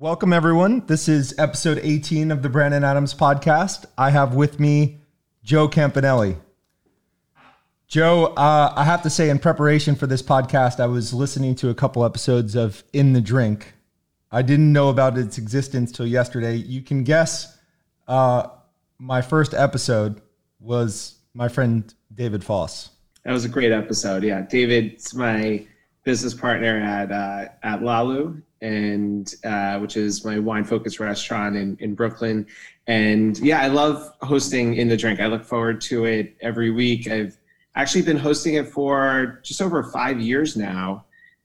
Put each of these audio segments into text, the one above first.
Welcome, everyone. This is episode 18 of the Brandon Adams podcast. I have with me Joe Campanale. Joe, uh, I have to say, in preparation for this podcast, I was listening to a couple episodes of In the Drink. I didn't know about its existence till yesterday. You can guess uh, my first episode was my friend David Foss. That was a great episode. Yeah, David's my business partner at uh, at LaLou, and uh, which is my wine focused restaurant in in Brooklyn. And yeah, I love hosting in the drink. I look forward to it every week. I've actually been hosting it for just over five years now.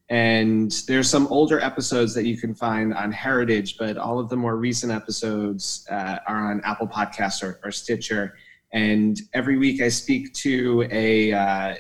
And there's some older episodes that you can find on Heritage, but all of the more recent episodes uh, are on Apple Podcasts or, or, Stitcher. And every week I speak to a, uh,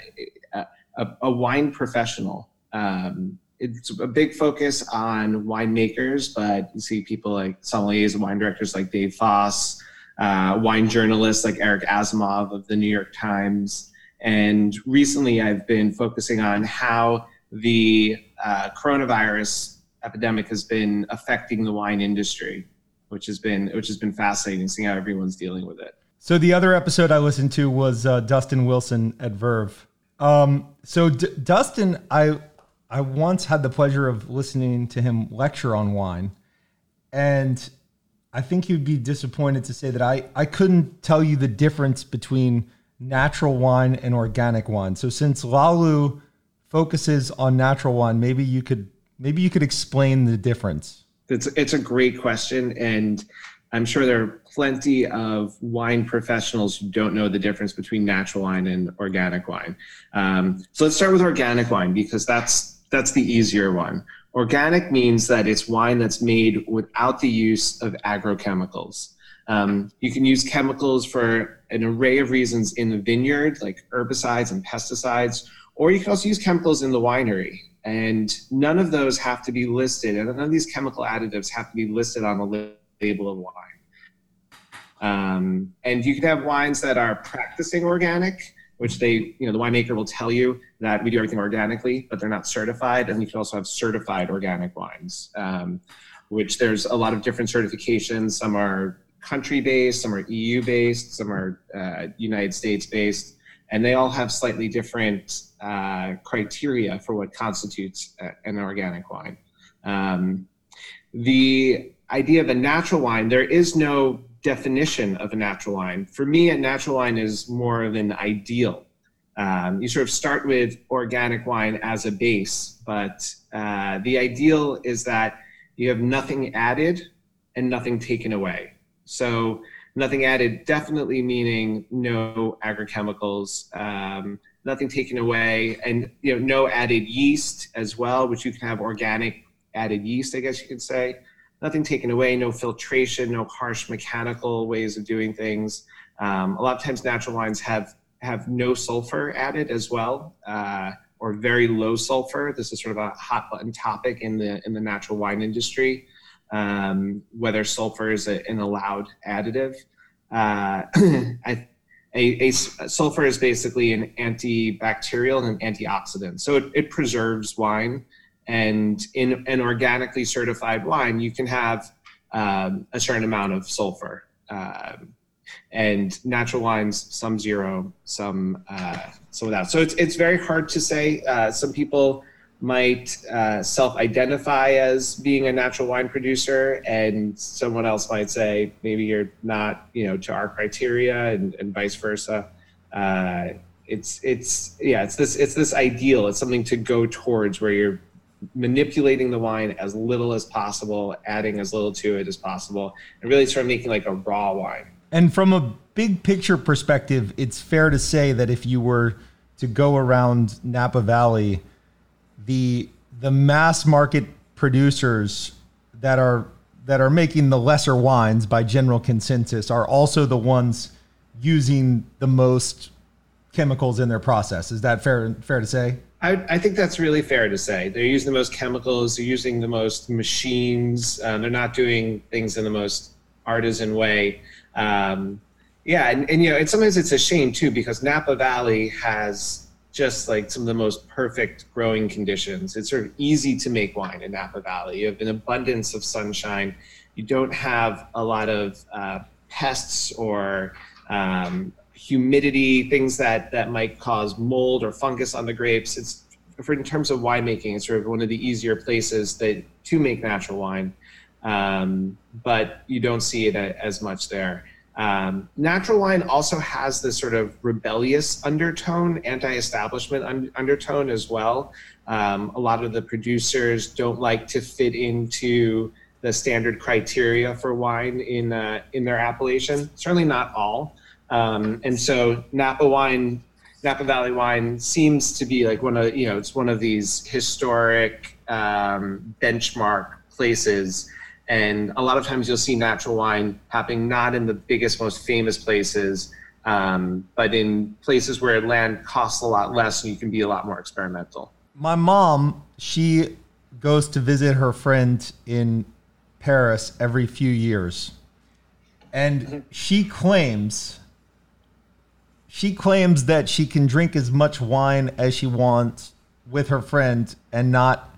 a, a, wine professional. Um, it's a big focus on winemakers, but you see people like sommeliers and wine directors like Dave Foss, uh, wine journalists like Eric Asimov of the New York Times. And recently I've been focusing on how the uh, coronavirus epidemic has been affecting the wine industry, which has been which has been fascinating, seeing how everyone's dealing with it. So the other episode I listened to was uh, Dustin Wilson at Verve. Um, so D- Dustin, I I once had the pleasure of listening to him lecture on wine, and I think you'd be disappointed to say that I I couldn't tell you the difference between natural wine and organic wine. So since LaLou focuses on natural wine, maybe you could maybe you could explain the difference. It's it's a great question, and I'm sure there are plenty of wine professionals who don't know the difference between natural wine and organic wine. Um, so let's start with organic wine because that's that's the easier one. Organic means that it's wine that's made without the use of agrochemicals. Um, you can use chemicals for an array of reasons in the vineyard, like herbicides and pesticides, or you can also use chemicals in the winery. And none of those have to be listed, and none of these chemical additives have to be listed on the label of wine. Um, and you can have wines that are practicing organic, which they, you know, the winemaker will tell you that we do everything organically, but they're not certified. And you can also have certified organic wines, um, which there's a lot of different certifications. Some are country based, some are EU based, some are uh, United States based and they all have slightly different uh, criteria for what constitutes an organic wine. Um, the idea of a natural wine, there is no definition of a natural wine. For me, a natural wine is more of an ideal. Um, you sort of start with organic wine as a base, but uh, the ideal is that you have nothing added and nothing taken away. So nothing added definitely meaning no agrochemicals um, nothing taken away and you know no added yeast as well which you can have organic added yeast i guess you could say nothing taken away no filtration no harsh mechanical ways of doing things um, a lot of times natural wines have have no sulfur added as well uh, or very low sulfur this is sort of a hot button topic in the in the natural wine industry um, whether sulfur is a, an allowed additive. Uh, I, a, a, sulfur is basically an antibacterial and an antioxidant, so it, it preserves wine. And in an organically certified wine, you can have um, a certain amount of sulfur. Um, and natural wines, some zero, some uh, some without. So it's it's very hard to say. Uh, some people might uh, self-identify as being a natural wine producer and someone else might say maybe you're not you know to our criteria and, and vice versa uh, it's it's yeah it's this it's this ideal it's something to go towards where you're manipulating the wine as little as possible adding as little to it as possible and really sort of making like a raw wine and from a big picture perspective it's fair to say that if you were to go around napa valley the the mass market producers that are that are making the lesser wines by general consensus are also the ones using the most chemicals in their process. Is that fair fair to say? I, I think that's really fair to say. They're using the most chemicals. They're using the most machines. Uh, they're not doing things in the most artisan way. Um, yeah, and, and you know, it's sometimes it's a shame too because Napa Valley has just like some of the most perfect growing conditions. It's sort of easy to make wine in Napa Valley. You have an abundance of sunshine. You don't have a lot of uh, pests or um, humidity, things that that might cause mold or fungus on the grapes. It's for in terms of winemaking, it's sort of one of the easier places that to make natural wine, um, but you don't see it as much there. Um, natural wine also has this sort of rebellious undertone, anti-establishment un- undertone as well. Um, a lot of the producers don't like to fit into the standard criteria for wine in uh, in their appellation. Certainly not all. Um, and so Napa wine, Napa Valley wine seems to be like one of you know it's one of these historic um, benchmark places and a lot of times you'll see natural wine happening not in the biggest, most famous places, um, but in places where land costs a lot less and you can be a lot more experimental. My mom, she goes to visit her friend in Paris every few years. And mm-hmm. she claims she claims that she can drink as much wine as she wants with her friend and not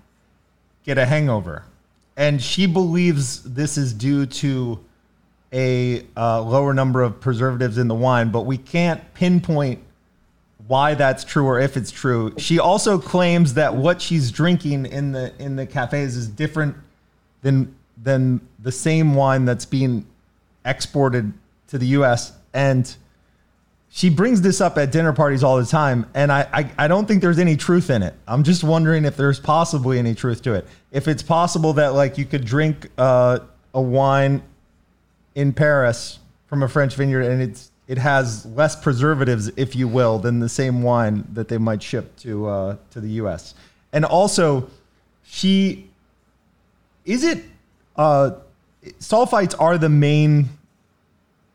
get a hangover and she believes this is due to a uh, lower number of preservatives in the wine, but we can't pinpoint why that's true or if it's true. She also claims that what she's drinking in the in the cafes is different than than the same wine that's being exported to the U.S. and she brings this up at dinner parties all the time, and I, I, I, don't think there's any truth in it. I'm just wondering if there's possibly any truth to it. If it's possible that like you could drink uh, a wine in Paris from a French vineyard and it's it has less preservatives, if you will, than the same wine that they might ship to uh, to the U.S. And also, she is it uh, sulfites are the main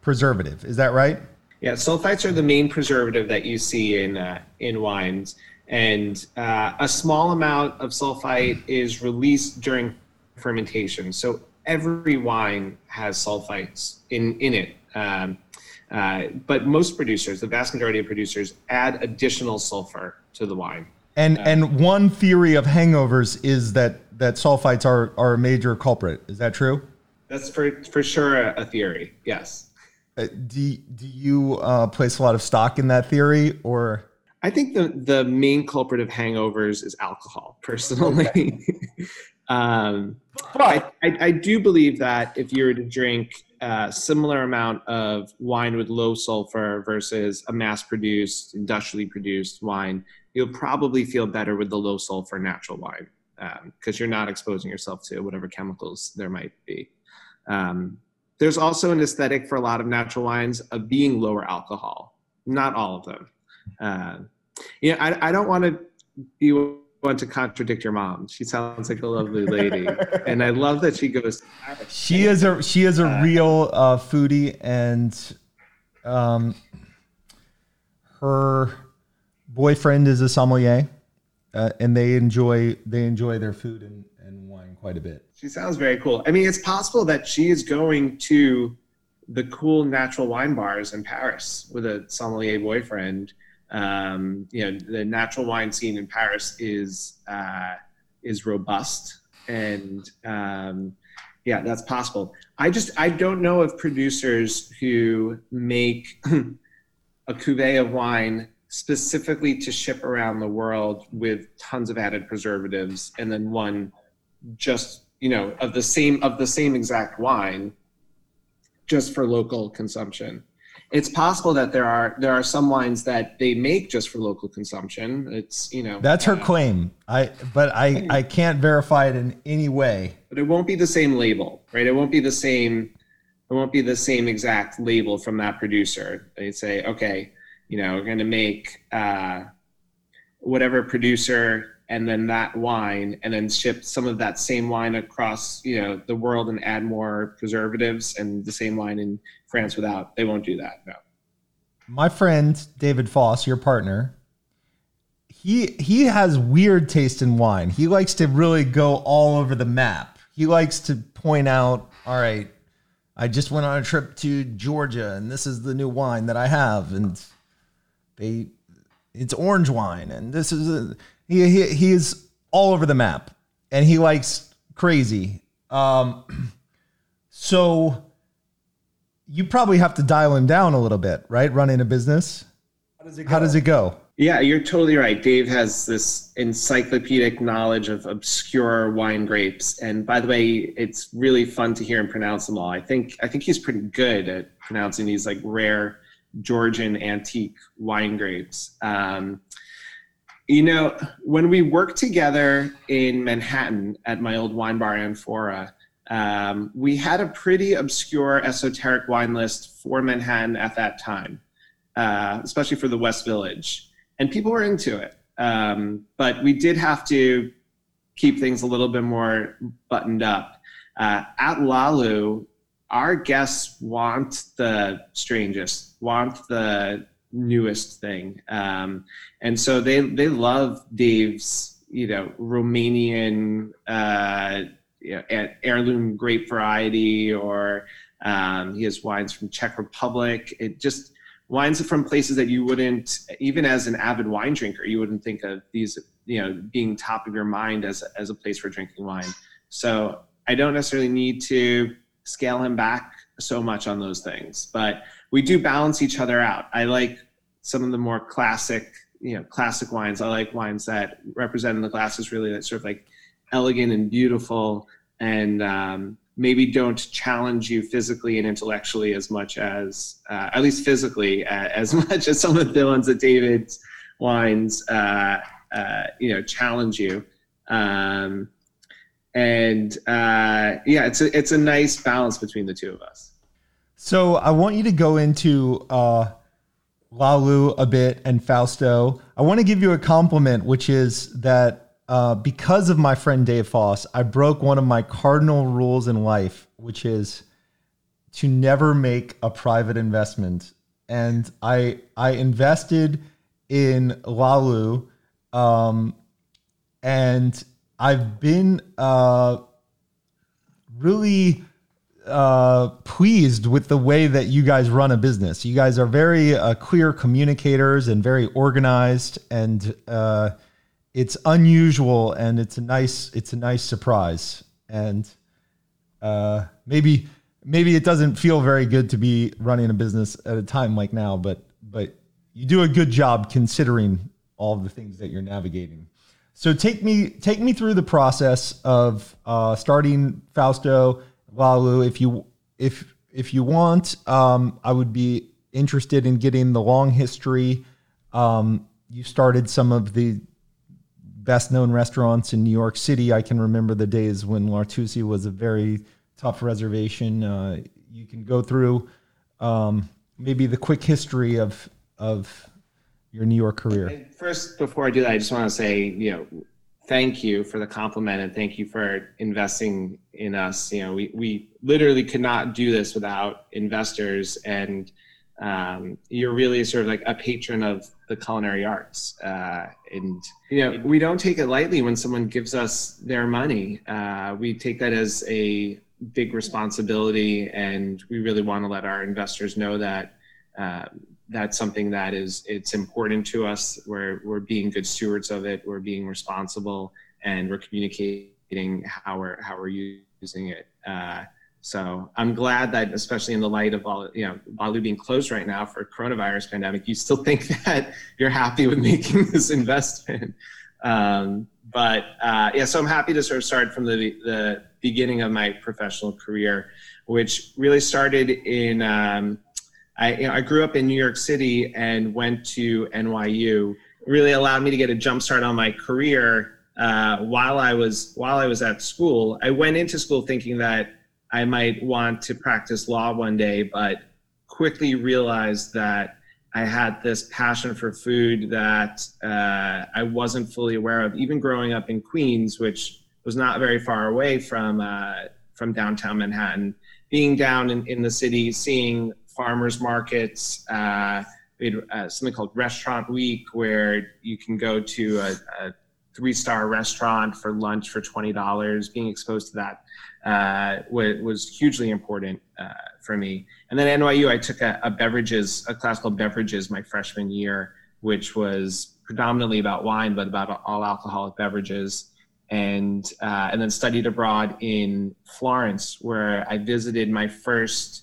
preservative. Is that right? Yeah, sulfites are the main preservative that you see in uh, in wines, and uh, a small amount of sulfite is released during fermentation. So every wine has sulfites in in it. Um, uh, but most producers, the vast majority of producers, add additional sulfur to the wine. And uh, and one theory of hangovers is that that sulfites are are a major culprit. Is that true? That's for for sure a, a theory. Yes. Uh, do do you uh, place a lot of stock in that theory, or? I think the the main culprit of hangovers is alcohol. Personally, okay. um, I, I, I, do believe that if you were to drink a similar amount of wine with low sulfur versus a mass-produced, industrially produced wine, you'll probably feel better with the low sulfur natural wine because um, you're not exposing yourself to whatever chemicals there might be. Um, there's also an aesthetic for a lot of natural wines of being lower alcohol. Not all of them. Uh, you know, I, I don't want to be one to contradict your mom. She sounds like a lovely lady, and I love that she goes. She is a she is a uh, real uh, foodie, and um, her boyfriend is a sommelier, uh, and they enjoy they enjoy their food and, and wine quite a bit. She sounds very cool. I mean, it's possible that she is going to the cool natural wine bars in Paris with a sommelier boyfriend. Um, you know, the natural wine scene in Paris is uh, is robust, and um, yeah, that's possible. I just I don't know of producers who make a cuvee of wine specifically to ship around the world with tons of added preservatives, and then one just you know of the same of the same exact wine just for local consumption. It's possible that there are there are some wines that they make just for local consumption. It's you know. That's her claim. I but i i can't verify it in any way. But it won't be the same label right? It won't be the same it won't be the same exact label from that producer. They'd say okay you know we're going to make uh, whatever producer and then that wine and then ship some of that same wine across you know the world and add more preservatives and the same wine in France without they won't do that no. My friend David Foss your partner he he has weird taste in wine. He likes to really go all over the map. He likes to point out all right I just went on a trip to Georgia and this is the new wine that I have and they it's orange wine, and this is a, he, he he is all over the map, and he likes crazy. Um, so you probably have to dial him down a little bit, right? Running a business. How does it go? How does it go? Yeah, you're totally right. Dave has this encyclopedic knowledge of obscure wine grapes, and by the way, it's really fun to hear him pronounce them all. I think I think he's pretty good at pronouncing these like rare Georgian antique wine grapes. Um, you know, when we worked together in Manhattan at my old wine bar Anfora, um, we had a pretty obscure esoteric wine list for Manhattan at that time, uh, especially for the West Village and people were into it. Um, but we did have to keep things a little bit more buttoned up. Uh, at LaLou, our guests want the strangest, want the newest thing, um, and so they they love Dave's you know Romanian uh, you know, heirloom grape variety, or um, he has wines from Czech Republic. It just wines from places that you wouldn't even as an avid wine drinker you wouldn't think of these you know being top of your mind as, as a place for drinking wine so i don't necessarily need to scale him back so much on those things but we do balance each other out i like some of the more classic you know classic wines i like wines that represent in the glasses really that sort of like elegant and beautiful and um, maybe don't challenge you physically and intellectually as much as, uh, at least physically, uh, as much as some of the ones that David's wines, uh, uh, you know, challenge you. Um, and uh, yeah, it's a, it's a nice balance between the two of us. So I want you to go into uh, LaLou a bit and Fausto. I want to give you a compliment, which is that uh, because of my friend Dave Foss, I broke one of my cardinal rules in life, which is to never make a private investment. And I I invested in LaLou, um, and I've been uh, really uh, pleased with the way that you guys run a business. You guys are very uh, clear communicators and very organized, and uh, it's unusual and it's a nice it's a nice surprise and uh, maybe maybe it doesn't feel very good to be running a business at a time like now but but you do a good job considering all the things that you're navigating so take me take me through the process of uh, starting Fausto LaLou if you if if you want um, I would be interested in getting the long history um, you started some of the best known restaurants in New York City. I can remember the days when L'Artusi was a very tough reservation. Uh, you can go through um, maybe the quick history of of your New York career. First, before I do that, I just want to say, you know, thank you for the compliment and thank you for investing in us. You know, we we literally could not do this without investors and um, you're really sort of like a patron of the culinary arts. Uh, and, you know, we don't take it lightly when someone gives us their money. Uh, we take that as a big responsibility, and we really want to let our investors know that uh, that's something that is it's important to us. We're, we're being good stewards of it, we're being responsible, and we're communicating how we're, how we're using it. Uh, so I'm glad that, especially in the light of all, you know, LaLou being closed right now for coronavirus pandemic, you still think that you're happy with making this investment. Um, but uh, yeah, so I'm happy to sort of start from the the beginning of my professional career, which really started in. Um, I, you know, I grew up in New York City and went to NYU. It really allowed me to get a jump start on my career uh, while I was while I was at school. I went into school thinking that I might want to practice law one day, but quickly realized that I had this passion for food that uh, I wasn't fully aware of, even growing up in Queens, which was not very far away from uh, from downtown Manhattan. Being down in, in the city, seeing farmers markets, uh, we had uh, something called Restaurant Week, where you can go to a, a three star restaurant for lunch for twenty dollars. Being exposed to that uh, was hugely important uh, for me. And then NYU, I took a, a, beverages, a class called beverages my freshman year. which was predominantly about wine, but about all alcoholic beverages. And, uh, and then studied abroad in Florence, where I visited my first,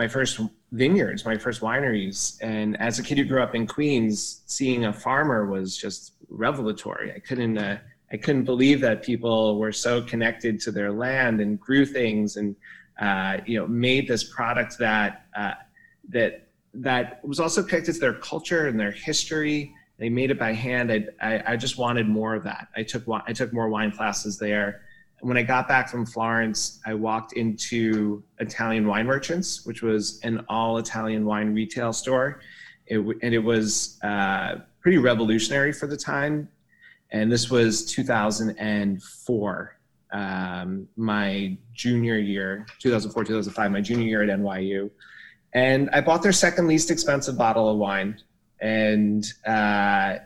my first vineyards, my first wineries. And as a kid who grew up in Queens, seeing a farmer was just revelatory. I couldn't, uh, I couldn't believe that people were so connected to their land and grew things and, uh, you know, made this product that, uh, that, that was also connected to their culture and their history they made it by hand. I, I, I just wanted more of that. I took I took more wine classes there. When I got back from Florence, I walked into Italian Wine Merchants, which was an all Italian wine retail store. It, and it was uh, pretty revolutionary for the time. And this was 2004, um, my junior year, 2004, 2005, my junior year at NYU. And I bought their second least expensive bottle of wine and uh,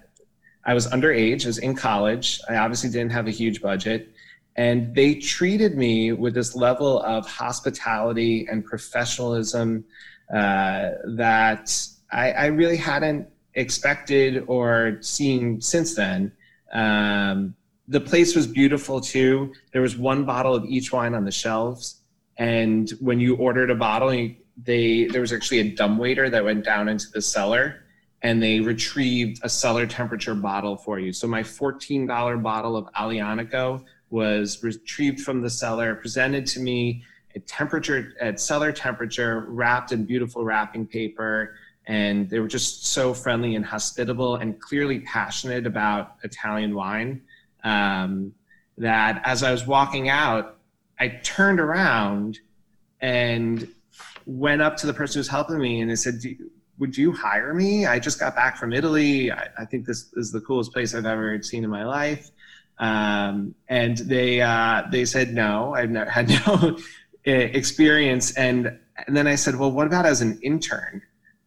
I was underage. I was in college. I obviously didn't have a huge budget, and they treated me with this level of hospitality and professionalism uh, that I, I, really hadn't expected or seen since then. Um, the place was beautiful too. There was one bottle of each wine on the shelves, and when you ordered a bottle, they there was actually a dumbwaiter that went down into the cellar and they retrieved a cellar temperature bottle for you. So my $14 bottle of Aglianico was retrieved from the cellar, presented to me at temperature at cellar temperature, wrapped in beautiful wrapping paper, and they were just so friendly and hospitable and clearly passionate about Italian wine. Um, that as I was walking out, I turned around and went up to the person who's helping me and I said, would you hire me? I just got back from Italy. I, I, think this is the coolest place I've ever seen in my life. Um, and they uh, they said no. I've never had no experience. And and then I said, well, what about as an intern?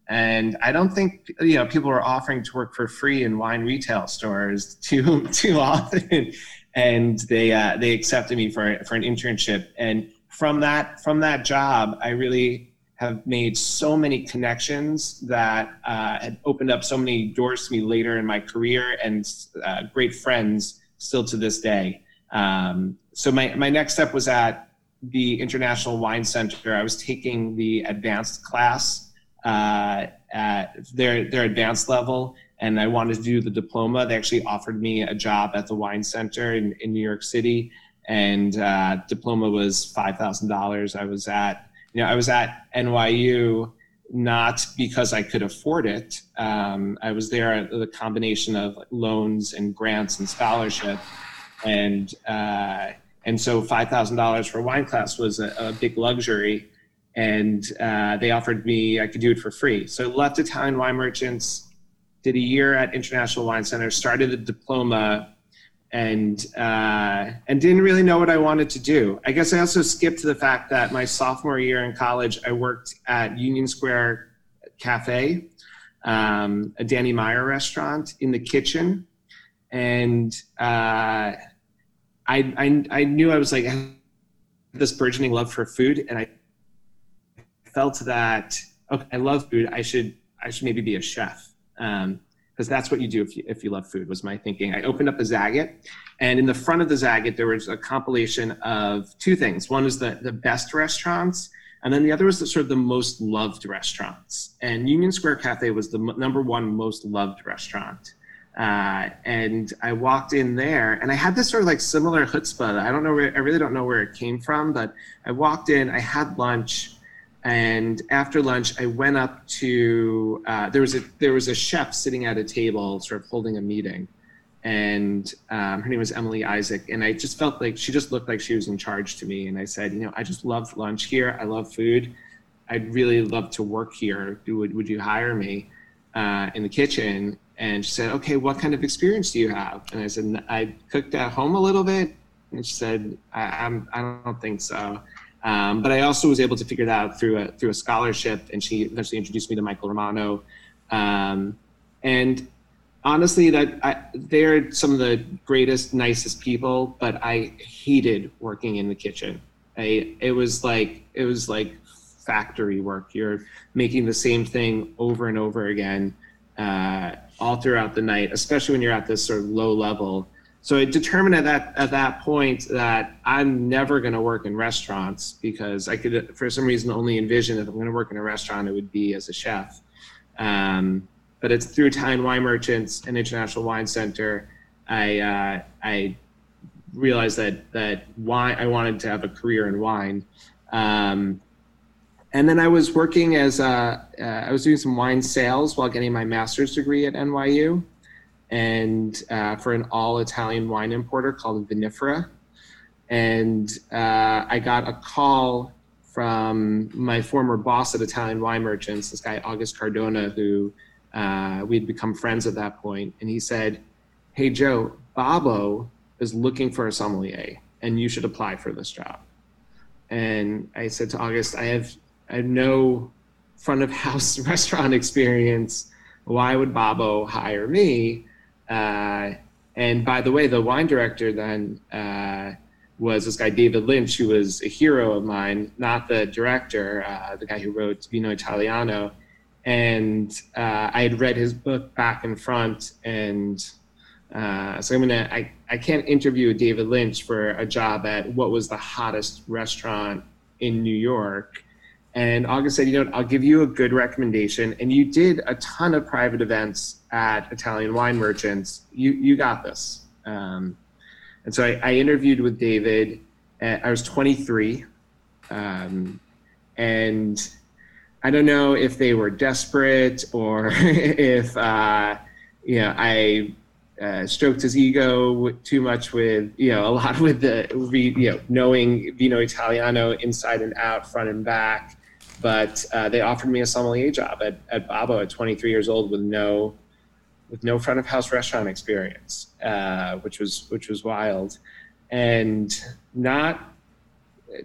And I don't think you know people are offering to work for free in wine retail stores too too often. And they uh, they accepted me for for an internship. And from that from that job, I really have made so many connections that uh, had opened up so many doors to me later in my career and uh, great friends still to this day. Um, so my, my next step was at the International Wine Center. I was taking the advanced class uh, at their, their advanced level and I wanted to do the diploma. They actually offered me a job at the wine center in, in New York City and uh, diploma was $5,000. I was at you know, I was at NYU not because I could afford it. Um, I was there at the combination of loans and grants and scholarship, and uh, and so five thousand dollars for wine class was a, a big luxury, and uh, they offered me I could do it for free. So I left Italian Wine Merchants, did a year at International Wine Center, started a diploma and uh, and didn't really know what I wanted to do. I guess I also skipped the fact that my sophomore year in college, I worked at Union Square Cafe, um, a Danny Meyer restaurant, in the kitchen, and uh, I, I I knew I was like this burgeoning love for food, and I felt that okay, I love food. I should I should maybe be a chef. Um, because that's what you do if you, if you love food was my thinking. I opened up a zagat and in the front of the zagat there was a compilation of two things. One was the, the best restaurants and then the other was the sort of the most loved restaurants. And union square cafe was the m- number one most loved restaurant. Uh, and I walked in there, and I had this sort of like similar chutzpah. I don't know, where, I really don't know where it came from, but I walked in, I had lunch, and after lunch, I went up to uh, there was a there was a chef sitting at a table, sort of holding a meeting, and um, her name was Emily Isaac, and I just felt like she just looked like she was in charge to me, and I said, you know, I just love lunch here. I love food. I'd really love to work here. Would would you hire me uh, in the kitchen? And she said, okay, what kind of experience do you have? And I said, I cooked at home a little bit. And she said, I, I'm I don't think so. Um, but I also was able to figure that out through a through a scholarship, and she eventually introduced me to Michael Romano. Um, and honestly, that I, they're some of the greatest, nicest people. But I hated working in the kitchen. I it was like it was like factory work. You're making the same thing over and over again. Uh, all throughout the night, especially when you're at this sort of low level. So I determined at that at that point that I'm never going to work in restaurants because I could, for some reason, only envision that if I'm going to work in a restaurant, it would be as a chef. Um, but it's through Italian Wine Merchants and International Wine Center. I uh, I realized that that wine I wanted to have a career in wine. Um, and then I was working as a, uh, I was doing some wine sales while getting my master's degree at NYU, and uh, for an all Italian wine importer called Vinifera. And uh, I got a call from my former boss at Italian Wine Merchants, this guy August Cardona, who uh, we'd become friends at that point, and he said, "Hey Joe, Babbo is looking for a sommelier, and you should apply for this job." And I said to August, "I have I have no front of house restaurant experience. Why would Babbo hire me? Uh, and by the way, the wine director then uh, was this guy David Lynch, who was a hero of mine, not the director, uh, the guy who wrote Vino Italiano. And uh, I had read his book back and front, and uh, so I'm gonna. I, I can't interview David Lynch for a job at what was the hottest restaurant in New York and August said, you know, I'll give you a good recommendation. And you did a ton of private events at Italian wine merchants. You you got this. Um, and so I, I, interviewed with David. I was 23, um, and I don't know if they were desperate or if uh, you know I uh, stroked his ego too much with you know a lot with the you know knowing Vino Italiano inside and out, front and back but uh, they offered me a sommelier job at, at Babbo at 23 years old with no with no front of house restaurant experience, uh, which was which was wild, and not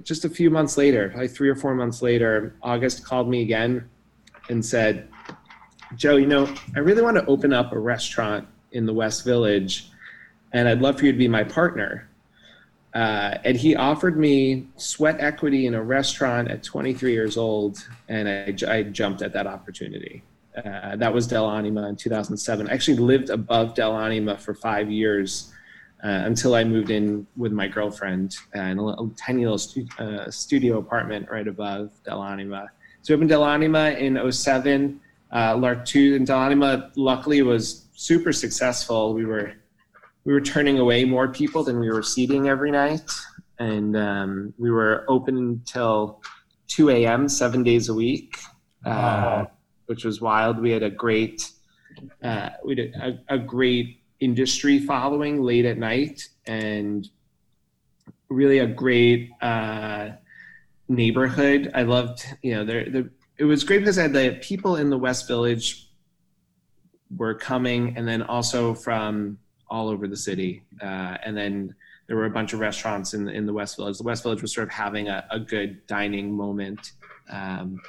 just a few months later, like three or four months later, August called me again and said, "Joe, you know, I really want to open up a restaurant in the West Village, and I'd love for you to be my partner." Uh, and he offered me sweat equity in a restaurant at 23 years old, and I, I jumped at that opportunity. Uh, that was Dell'Anima in 2007. I actually lived above Dell'Anima for five years uh, until I moved in with my girlfriend in a, little, tiny little stu- uh, studio apartment right above Dell'Anima. So we opened Dell'Anima in 07. Uh, L'Artusi and Dell'Anima luckily was super successful. We were we were turning away more people than we were seating every night. And um, we were open until 2 a.m., seven days a week, uh, which was wild. We had a great, uh, we had a, a great industry following late at night and really a great uh, neighborhood. I loved, you know, there, the, it was great because I had the people in the West Village were coming, and then also from all over the city. Uh, and then there were a bunch of restaurants in the, in the West Village. The West Village was sort of having a, a good dining moment. Um,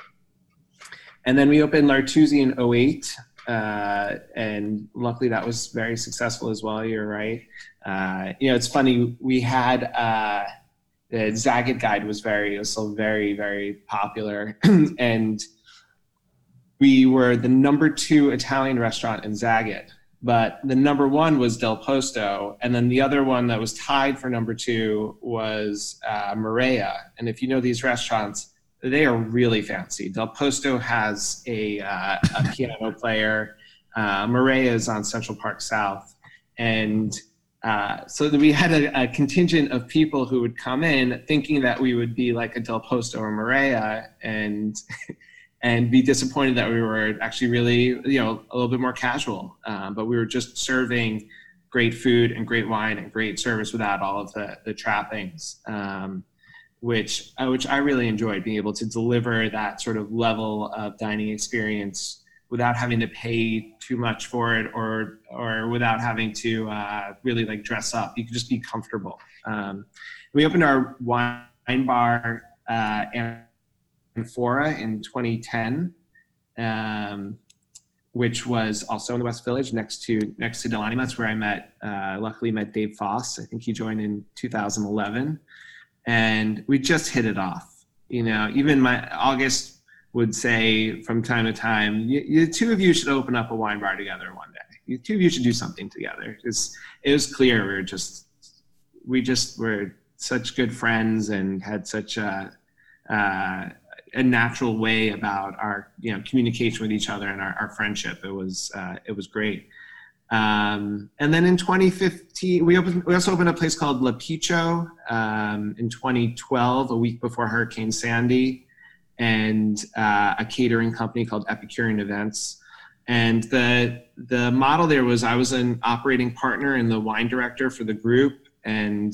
and then we opened L'Artusi in 08. Uh, and luckily that was very successful as well. You're right. Uh, you know, it's funny. We had uh, the Zagat guide was very, was still very, very popular. and we were the number two Italian restaurant in Zagat but the number one was Del Posto, and then the other one that was tied for number two was uh. And if you know these restaurants, they are really fancy. Del Posto has a, uh, a piano player. Uh, is on Central Park South, and uh, so we had a, a, contingent of people who would come in thinking that we would be like a Del Posto or Marea, and and be disappointed that we were actually really, you know, a little bit more casual. Um, but we were just serving great food and great wine and great service without all of the, the trappings, um, which, uh, which I really enjoyed being able to deliver that sort of level of dining experience without having to pay too much for it or, or without having to uh, really like dress up. You could just be comfortable. Um, we opened our wine bar uh, and Fora in 2010, um, which was also in the West Village next to next to Dell'Anima. That's where I met. Uh, luckily, met Dave Foss. I think he joined in 2011, and we just hit it off. You know, even my August would say from time to time, the two of you should open up a wine bar together one day. you two of you should do something together. It's, it was clear we were just, we just were such good friends and had such a, uh, a natural way about our you know communication with each other and our, our friendship. It was uh, it was great. Um, and then in 2015, we opened we also opened a place called L'Apicio um, in 2012, a week before Hurricane Sandy, and uh, a catering company called Epicurean Events. And the the model there was I was an operating partner and the wine director for the group, and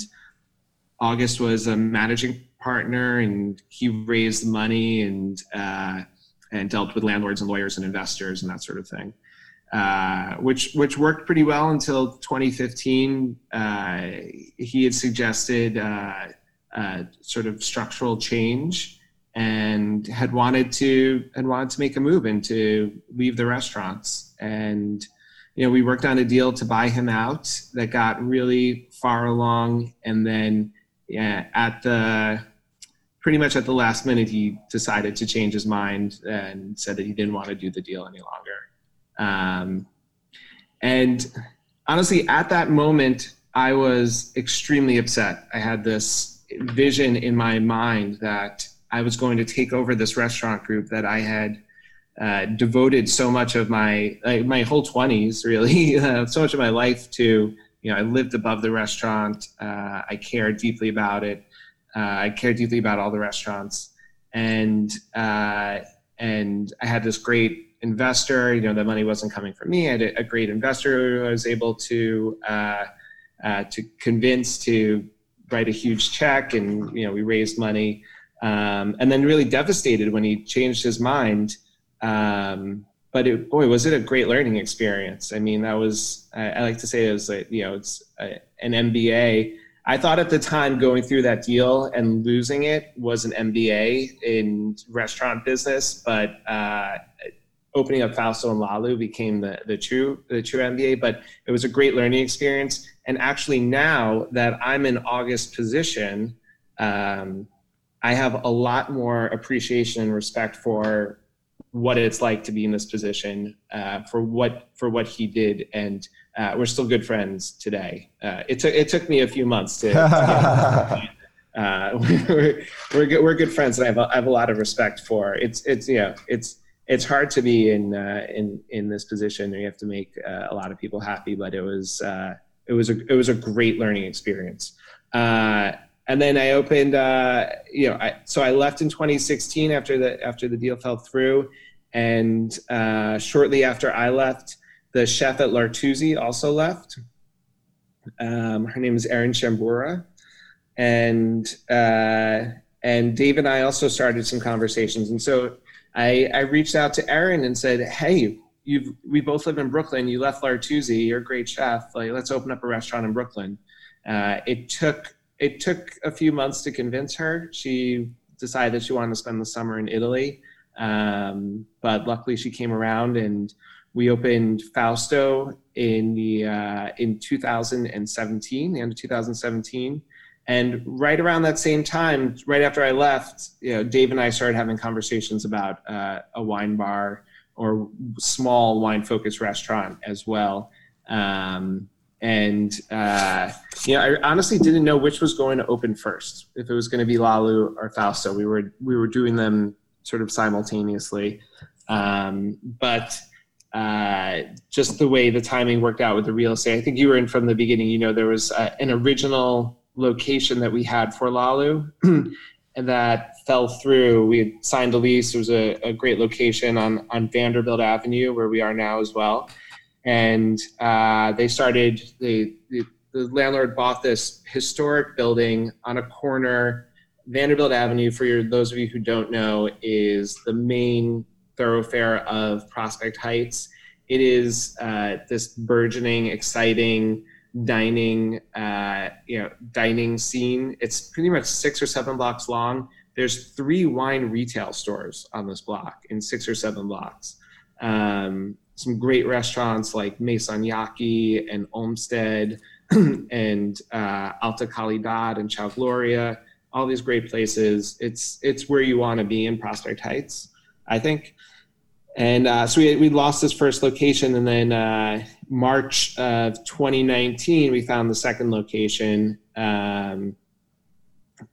August was a managing partner, and he raised money and uh, and dealt with landlords and lawyers and investors and that sort of thing, uh, which which worked pretty well until 2015. Uh, he had suggested uh, sort of structural change and had wanted to had wanted to make a move and to leave the restaurants and you know we worked on a deal to buy him out that got really far along and then yeah, at the pretty much at the last minute, he decided to change his mind and said that he didn't want to do the deal any longer. Um, and honestly, at that moment, I was extremely upset. I had this vision in my mind that I was going to take over this restaurant group that I had uh, devoted so much of my my whole 20s, really, so much of my life to you know, I lived above the restaurant. Uh, I cared deeply about it. Uh, I cared deeply about all the restaurants, and uh, and I had this great investor. You know, the money wasn't coming from me. I had a, great investor who I was able to uh, uh, to convince to write a huge check, and you know, we raised money. Um, and then really devastated when he changed his mind. Um, but it, boy, was it a great learning experience. I mean, that was, I, I like to say it was like, you know, it's a, an MBA. I thought at the time going through that deal and losing it was an MBA in restaurant business, but uh, opening up Fausto and LaLou became the, the true the true MBA. But it was a great learning experience. And actually, now that I'm in August position, um, I have a lot more appreciation and respect for what it's like to be in this position uh, for what for what he did and uh, we're still good friends today. Uh, it took it took me a few months to, to uh, we're, we're, good, we're good friends and I have, a, I have a lot of respect for it's it's you know it's it's hard to be in uh, in in this position and you have to make uh, a lot of people happy but it was it was a it was a great learning experience and then I opened, uh, you know, I, so I left in 2016 after the after the deal fell through, and uh, shortly after I left, the chef at L'Artusi also left. Um, her name is Erin Shambura, and uh, and Dave and I also started some conversations, and so I, I reached out to Erin and said, "Hey, you've we both live in Brooklyn. You left L'Artusi. You're a great chef. Like, let's open up a restaurant in Brooklyn." Uh, it took it took a few months to convince her. She decided that she wanted to spend the summer in Italy, um, but luckily she came around and we opened Fausto in the uh, in 2017, the end of 2017. And right around that same time, right after I left, you know, Dave and I started having conversations about uh, a wine bar or small wine focused restaurant as well. Um, and uh, you know, I honestly didn't know which was going to open first. If it was going to be LaLou or Fausto, we were we were doing them sort of simultaneously. Um, but uh, just the way the timing worked out with the real estate, I think you were in from the beginning. You know, there was uh, an original location that we had for LaLou. and that fell through. We had signed a lease. It was a, a great location on, on Vanderbilt Avenue, where we are now as well and uh, they started the, the, the landlord bought this historic building on a corner. Vanderbilt avenue for your, those of you who don't know is the main thoroughfare of prospect heights. It is uh, this burgeoning exciting dining uh, you know dining scene. It's pretty much six or seven blocks long. There's three wine retail stores on this block in six or seven blocks. Um, some great restaurants like Maison Yaki and Olmsted and uh, Alta Calidad and Ciao Gloria, all these great places. It's it's where you want to be in Prospect Heights, I think. and uh, so we, we lost this first location and then uh, march of 2019 we found the second location um,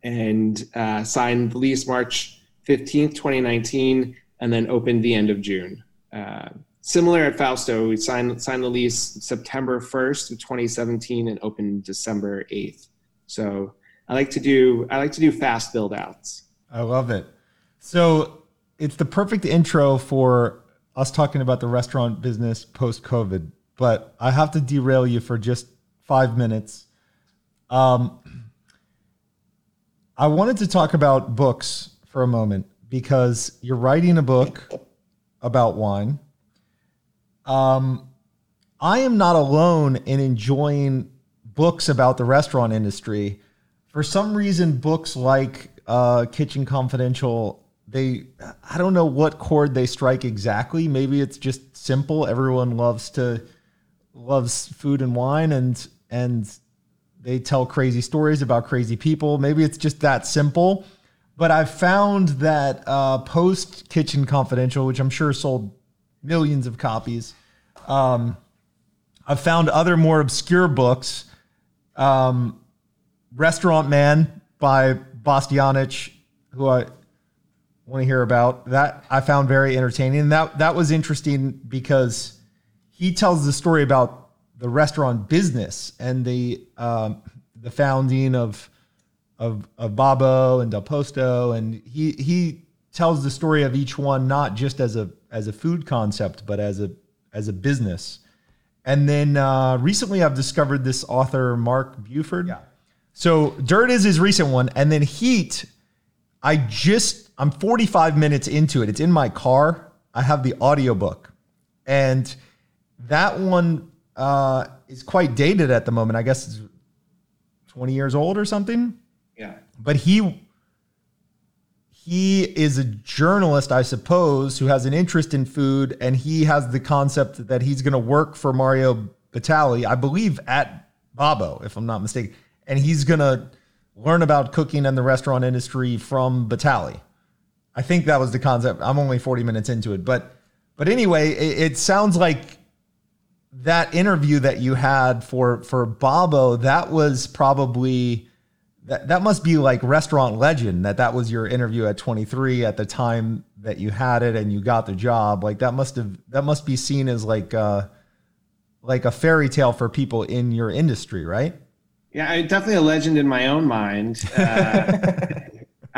and uh, signed the lease march 15th 2019 and then opened the end of june uh, similar at fausto we signed, signed the lease september 1st of 2017 and opened december 8th so i like to do i like to do fast build outs i love it so it's the perfect intro for us talking about the restaurant business post COVID, but I have to derail you for just five minutes. Um, I wanted to talk about books for a moment because you're writing a book about wine. Um, I am not alone in enjoying books about the restaurant industry. For some reason, books like uh, Kitchen Confidential they I don't know what chord they strike exactly. Maybe it's just simple. Everyone loves to loves food and wine and and they tell crazy stories about crazy people. Maybe it's just that simple. But I've found that uh, post Kitchen Confidential, which I'm sure sold millions of copies, um, I've found other more obscure books. Um, Restaurant Man by Bastianich, who I want to hear about. That I found very entertaining. And that that was interesting because he tells the story about the restaurant business and the um, the founding of of of Babbo and Del Posto, and he he tells the story of each one not just as a as a food concept, but as a as a business. And then uh, recently, I've discovered this author Mark Buford. Yeah. So Dirt is his recent one, and then Heat. I just I'm 45 minutes into it. It's in my car. I have the audiobook. And that one uh, is quite dated at the moment. I guess it's 20 years old or something. Yeah. But he he is a journalist, I suppose, who has an interest in food, and he has the concept that he's going to work for Mario Batali, I believe, at Babbo, if I'm not mistaken, and he's going to learn about cooking and the restaurant industry from Batali. I think that was the concept. I'm only 40 minutes into it, but but anyway, it, it sounds like that interview that you had for for Babbo, that was probably that that must be like restaurant legend that that was your interview at 23 at the time that you had it and you got the job. Like that must have that must be seen as like uh like a fairy tale for people in your industry, right? Yeah, definitely a legend in my own mind. Uh,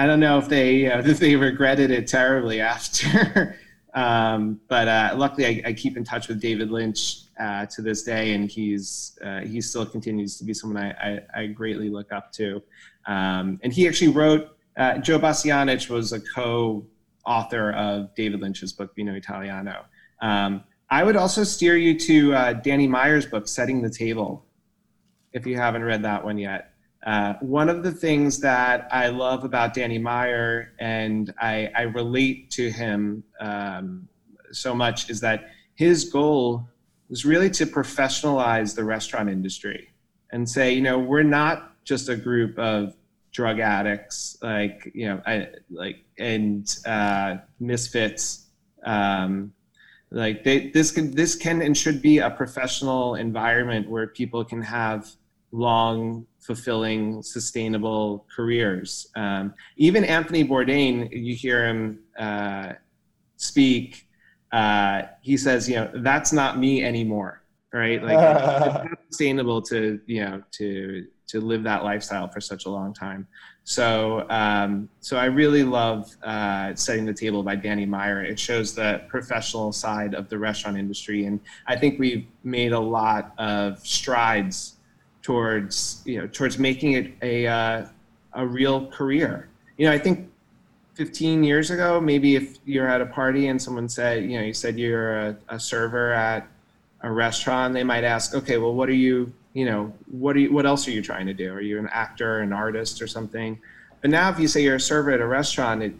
I don't know if they uh, if they regretted it terribly after. Um, but uh, luckily, I, I, keep in touch with David Lynch uh, to this day, and he's uh, he still continues to be someone I, I, I greatly look up to. Um, and he actually wrote. Uh, Joe Bastianich was a co-author of David Lynch's book Vino Italiano. Um, I would also steer you to uh, Danny Meyer's book Setting the Table, if you haven't read that one yet. Uh, one of the things that I love about Danny Meyer, and I, I relate to him um, so much, is that his goal was really to professionalize the restaurant industry and say, you know, we're not just a group of drug addicts, like you know, I, like and uh, misfits. Um, like they, this can this can and should be a professional environment where people can have long, fulfilling, sustainable careers. Um, even Anthony Bourdain, you hear him uh, speak. Uh, he says, you know, that's not me anymore, right? Like it's not sustainable to, you know, to to live that lifestyle for such a long time. So, um, so I really love uh, setting the table by Danny Meyer. It shows the professional side of the restaurant industry, and I think we've made a lot of strides towards you know towards making it a uh, a real career. You know, I think 15 years ago, maybe if you're at a party and someone said, you know, you said you're a, a server at a restaurant, they might ask, okay, well, what are you, you know, what are you, what else are you trying to do? Are you an actor, an artist, or something? But now, if you say you're a server at a restaurant, it,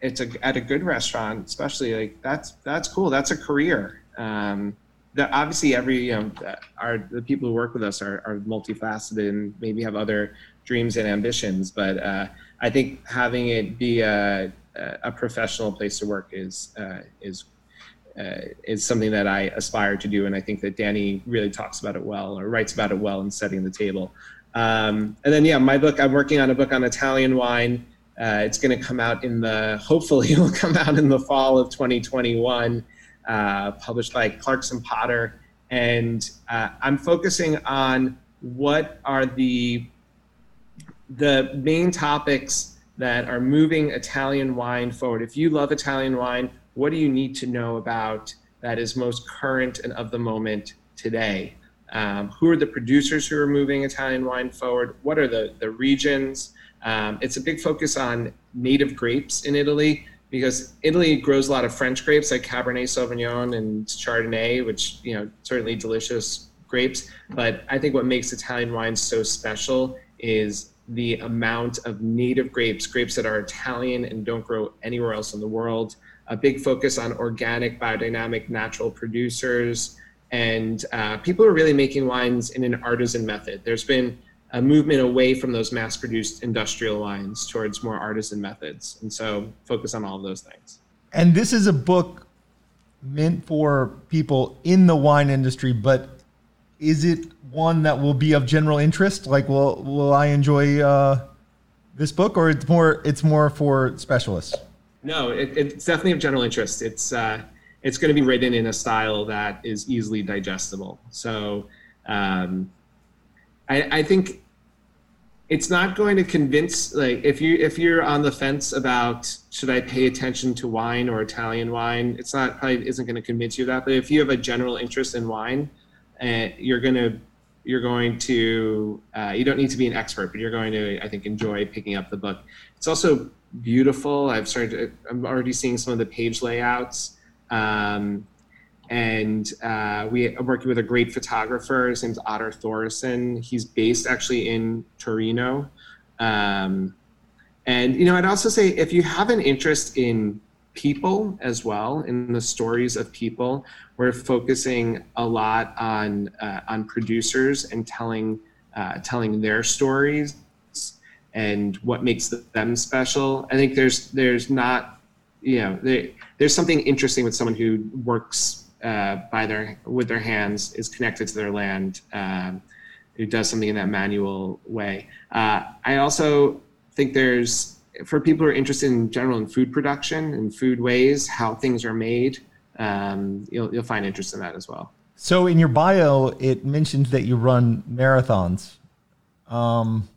it's a, at a good restaurant, especially like that's that's cool. That's a career. Um, that obviously every you know our the people who work with us are, are multifaceted and maybe have other dreams and ambitions but uh, i think having it be a, a professional place to work is uh, is uh, is something that I aspire to do, and I think that Danny really talks about it well or writes about it well in setting the table. Um, and then, yeah, my book. I'm working on a book on Italian wine. Uh, it's going to come out in the. Hopefully, it will come out in the fall of 2021. Uh, published by Clarkson Potter, and uh, I'm focusing on what are the the main topics that are moving Italian wine forward. If you love Italian wine, what do you need to know about that is most current and of the moment today? Um, who are the producers who are moving Italian wine forward? What are the, the regions? Um, it's a big focus on native grapes in Italy because Italy grows a lot of French grapes like Cabernet Sauvignon and Chardonnay, which, you know, certainly delicious grapes. But I think what makes Italian wine so special is the amount of native grapes, grapes that are Italian and don't grow anywhere else in the world a big focus on organic, biodynamic, natural producers, and uh, people are really making wines in an artisan method. There's been a movement away from those mass-produced industrial wines towards more artisan methods, and so focus on all of those things. And this is a book meant for people in the wine industry, but is it one that will be of general interest? Like, will will I enjoy uh, this book, or it's more it's more for specialists? No, it, it's definitely of general interest. It's uh, it's going to be written in a style that is easily digestible. So um, I, I think it's not going to convince like if you if you're on the fence about should I pay attention to wine or Italian wine, it's not probably isn't going to convince you that. But if you have a general interest in wine, uh, you're going to you're going to uh, you don't need to be an expert, but you're going to I think enjoy picking up the book. It's also beautiful. I've started. I'm already seeing some of the page layouts, um, and uh, we are working with a great photographer. His name's Oddur Thorisson. He's based actually in Torino. Um, and you know, I'd also say if you have an interest in people as well, in the stories of people, we're focusing a lot on uh, on producers and telling uh, telling their stories and what makes them special. I think there's there's not you know there, there's something interesting with someone who works uh, by their with their hands is connected to their land um, who does something in that manual way. Uh, I also think there's for people who are interested in general in food production and food ways how things are made. Um, you'll you'll find interest in that as well. So in your bio, it mentions that you run marathons. Um,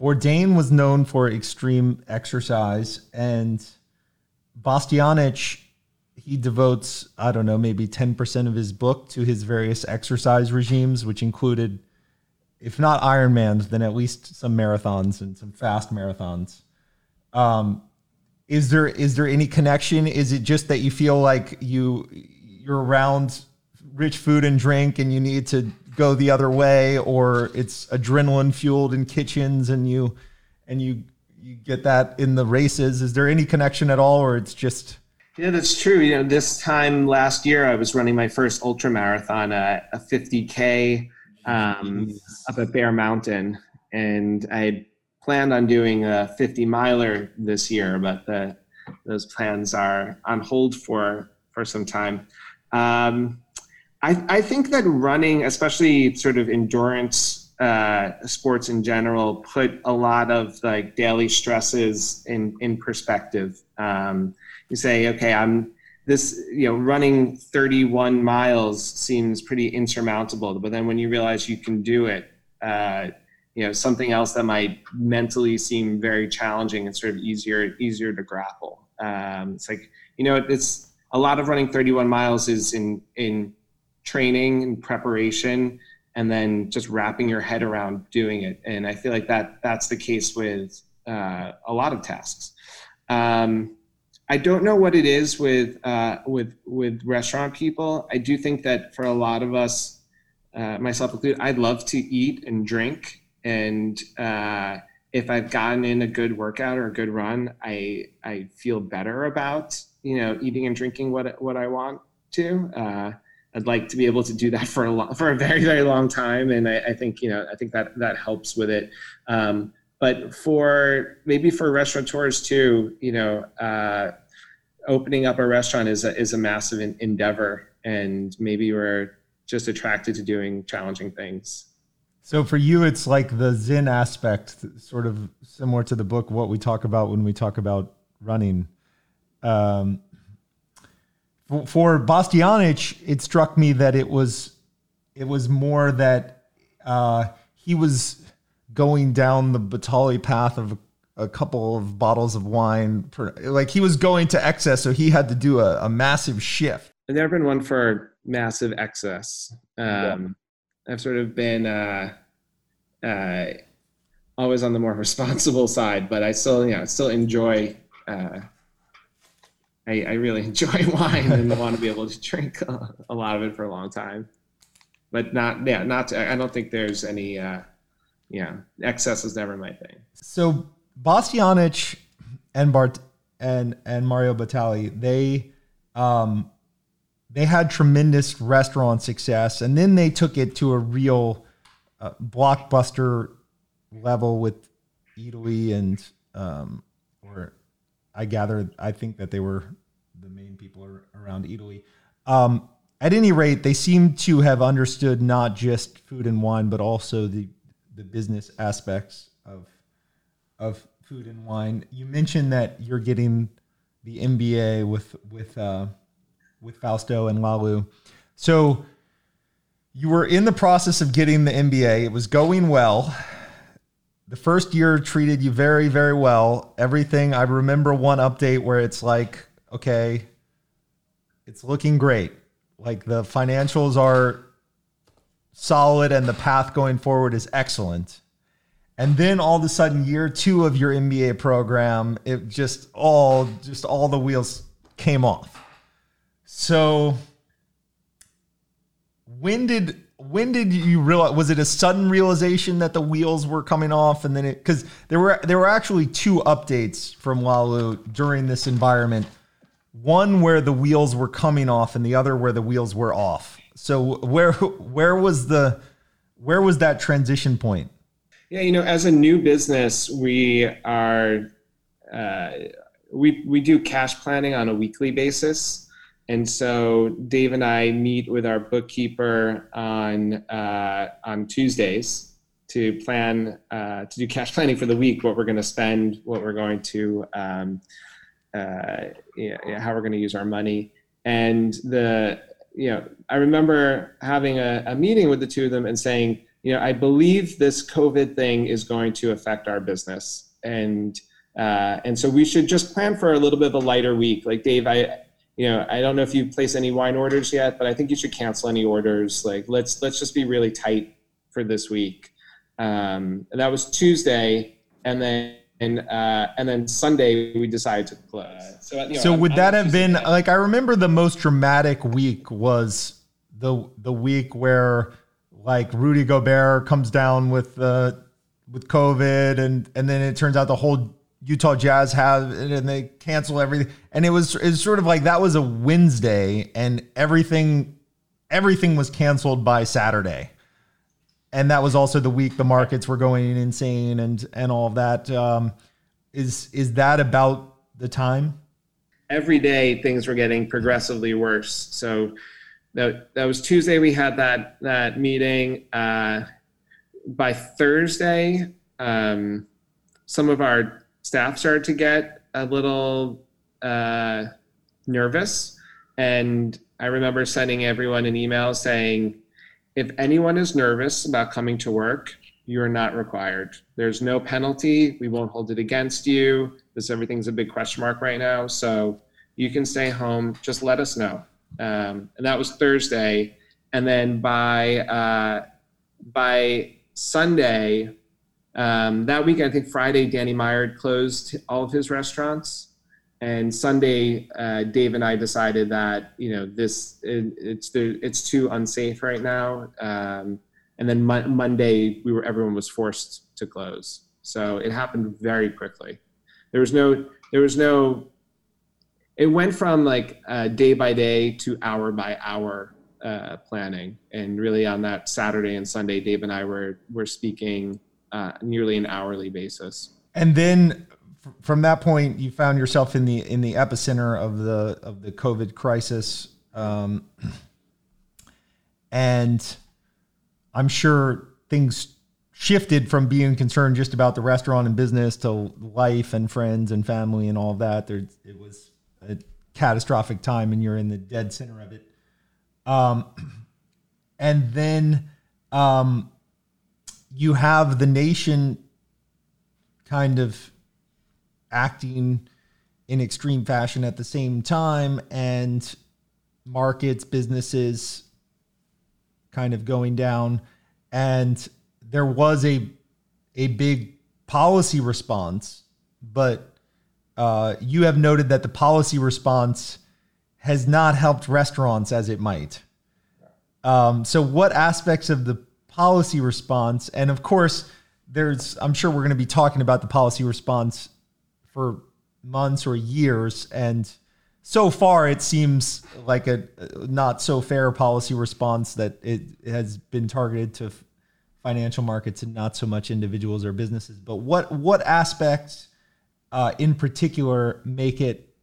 Bourdain was known for extreme exercise, and Bastianich, he devotes, I don't know, maybe 10% of his book to his various exercise regimes, which included, if not Ironmans, then at least some marathons and some fast marathons. Um, is there is there any connection? Is it just that you feel like you you're around rich food and drink and you need to go the other way or it's adrenaline fueled in kitchens and you and you you get that in the races is there any connection at all or it's just yeah that's true. You know this time last year i was running my first ultra marathon uh, a 50k um, up at bear mountain. And i had planned on doing a 50 miler this year but the, those plans are on hold for for some time. Um, I, I think that running, especially sort of endurance uh, sports in general, put a lot of like daily stresses in in perspective. Um, you say, okay, I'm this, you know, running 31 miles seems pretty insurmountable, but then when you realize you can do it, uh, you know, something else that might mentally seem very challenging and sort of easier easier to grapple. Um, it's like, you know, it's a lot of running 31 miles is in in training and preparation and then just wrapping your head around doing it and i feel like that that's the case with uh, a lot of tasks um, i don't know what it is with uh, with with restaurant people. I do think that for a lot of us uh, myself included i'd love to eat and drink. And uh, if i've gotten in a good workout or a good run i i feel better about you know eating and drinking what what i want to. Uh, I'd like to be able to do that for a long, for a very very long time, and I, I, think you know I think that that helps with it. Um, but for maybe for restaurateurs too, you know, uh, opening up a restaurant is a, is a massive endeavor, and maybe we're just attracted to doing challenging things. So for you, it's like the Zen aspect, sort of similar to the book, what we talk about when we talk about running. Um, for, for Bastianich, it struck me that it was it was more that uh, he was going down the Batali path of a, couple of bottles of wine, per, like he was going to excess, so he had to do a, a massive shift. I've never been one for massive excess. Um, yeah. I've sort of been uh, uh, always on the more responsible side, but I still, you know, still enjoy. Uh, I, I really enjoy wine and want to be able to drink a, a, lot of it for a long time, but not, yeah, not. I don't think there's any. Yeah, excess is never my thing. So Bastianich and Bart and and Mario Batali, they um, they had tremendous restaurant success, and then they took it to a real uh, blockbuster level with Eataly and um, or I gather I think that they were the main people around Eataly. Um, at any rate, they seem to have understood not just food and wine, but also the the business aspects of of food and wine. You mentioned that you're getting the MBA with with uh, with Fausto and LaLou. So you were in the process of getting the MBA. It was going well. The first year treated you very, very well. Everything. I remember one update where it's like, okay, it's looking great. Like the financials are solid and the path going forward is excellent. And then all of a sudden, year two of your MBA program, it just all just all the wheels came off. So when did when did you realize was it a sudden realization that the wheels were coming off and then it because there were there were actually two updates from LaLou during this environment one where the wheels were coming off and the other where the wheels were off so where where was the where was that transition point yeah you know as a new business we are uh, we we do cash planning on a weekly basis and so Dave and I meet with our bookkeeper on uh, on Tuesdays to plan uh, to do cash planning for the week, what we're going to spend, what we're going to um, uh, yeah, how we're going to use our money. And the you know I remember having a, a meeting with the two of them and saying, you know, I believe this COVID thing is going to affect our business, and uh, and so we should just plan for a little bit of a lighter week. Like Dave, I you know, I don't know if you place any wine orders yet, but I think you should cancel any orders. Like, let's let's just be really tight for this week. Um, and that was Tuesday, and then and uh, and then Sunday we decided to close. So, you know, so would I'm, that I'm have been like I remember the most dramatic week was the the week where like Rudy Gobert comes down with uh, with COVID, and and then it turns out the whole Utah Jazz have it and they cancel everything. And it was it's sort of like that was a Wednesday and everything everything was canceled by Saturday. And that was also the week the markets were going insane and and all of that. Um, is is that about the time? Every day things were getting progressively worse. So that that was Tuesday we had that that meeting. Uh, by Thursday, um, some of our staff started to get a little uh, nervous. And I remember sending everyone an email saying, if anyone is nervous about coming to work, you're not required. There's no penalty. We won't hold it against you. This everything's a big question mark right now. So you can stay home. Just let us know. Um, and that was Thursday. And then by uh, by Sunday, um, that week, I think Friday, Danny Meyer closed all of his restaurants, and Sunday, uh, Dave and I decided that you know this it, it's it's too unsafe right now. Um, and then Mo- Monday, we were everyone was forced to close. So it happened very quickly. There was no there was no. It went from like uh, day by day to hour by hour uh, planning, and really on that Saturday and Sunday, Dave and I were were speaking uh, nearly an hourly basis. And then from that point, you found yourself in the in the epicenter of the of the COVID crisis, um, and I'm sure things shifted from being concerned just about the restaurant and business to life and friends and family and all of that. There, it was a catastrophic time, and you're in the dead center of it. Um, and then um, you have the nation kind of acting in extreme fashion at the same time and markets businesses kind of going down. And there was a a big policy response but uh, you have noted that the policy response has not helped restaurants as it might. Um, so what aspects of the policy response and of course there's i'm sure we're going to be talking about the policy response for months or years and so far it seems like a not so fair policy response that it has been targeted to financial markets and not so much individuals or businesses. But what what aspects uh, in particular make it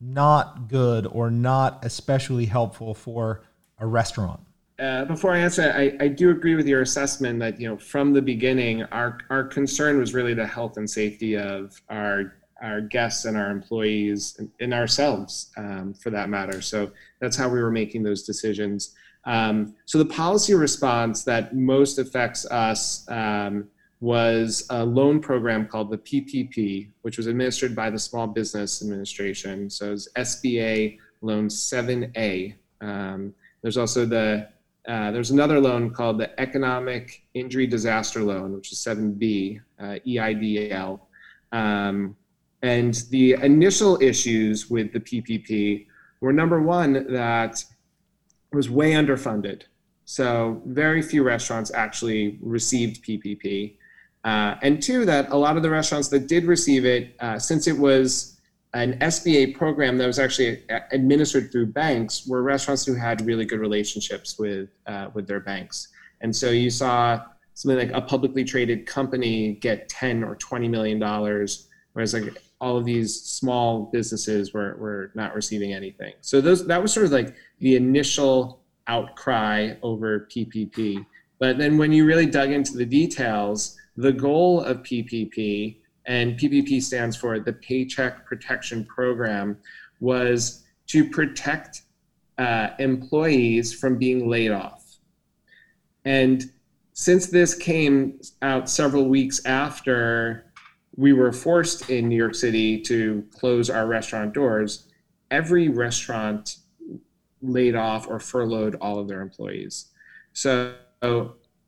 not good or not especially helpful for a restaurant uh, before I answer, I, I do agree with your assessment that you know from the beginning, our our concern was really the health and safety of our our guests and our employees and, and ourselves, um, for that matter. So that's how we were making those decisions. Um, so the policy response that most affects us um, was a loan program called the PPP, which was administered by the Small Business Administration. So it's SBA Loan 7A. Um, there's also the uh, there's another loan called the Economic Injury Disaster Loan, which is 7B, uh, EIDL. Um, and the initial issues with the PPP were number one, that was way underfunded. So very few restaurants actually received PPP. Uh, and two, that a lot of the restaurants that did receive it, uh, since it was an SBA program that was actually administered through banks were restaurants who had really good relationships with uh, with their banks. And so you saw something like a publicly traded company get 10 or 20 million dollars, whereas like all of these small businesses were, were not receiving anything. So those that was sort of like the initial outcry over PPP. But then when you really dug into the details, the goal of PPP and PPP stands for the Paycheck Protection Program, was to protect uh, employees from being laid off. And since this came out several weeks after we were forced in New York City to close our restaurant doors, every restaurant laid off or furloughed all of their employees. So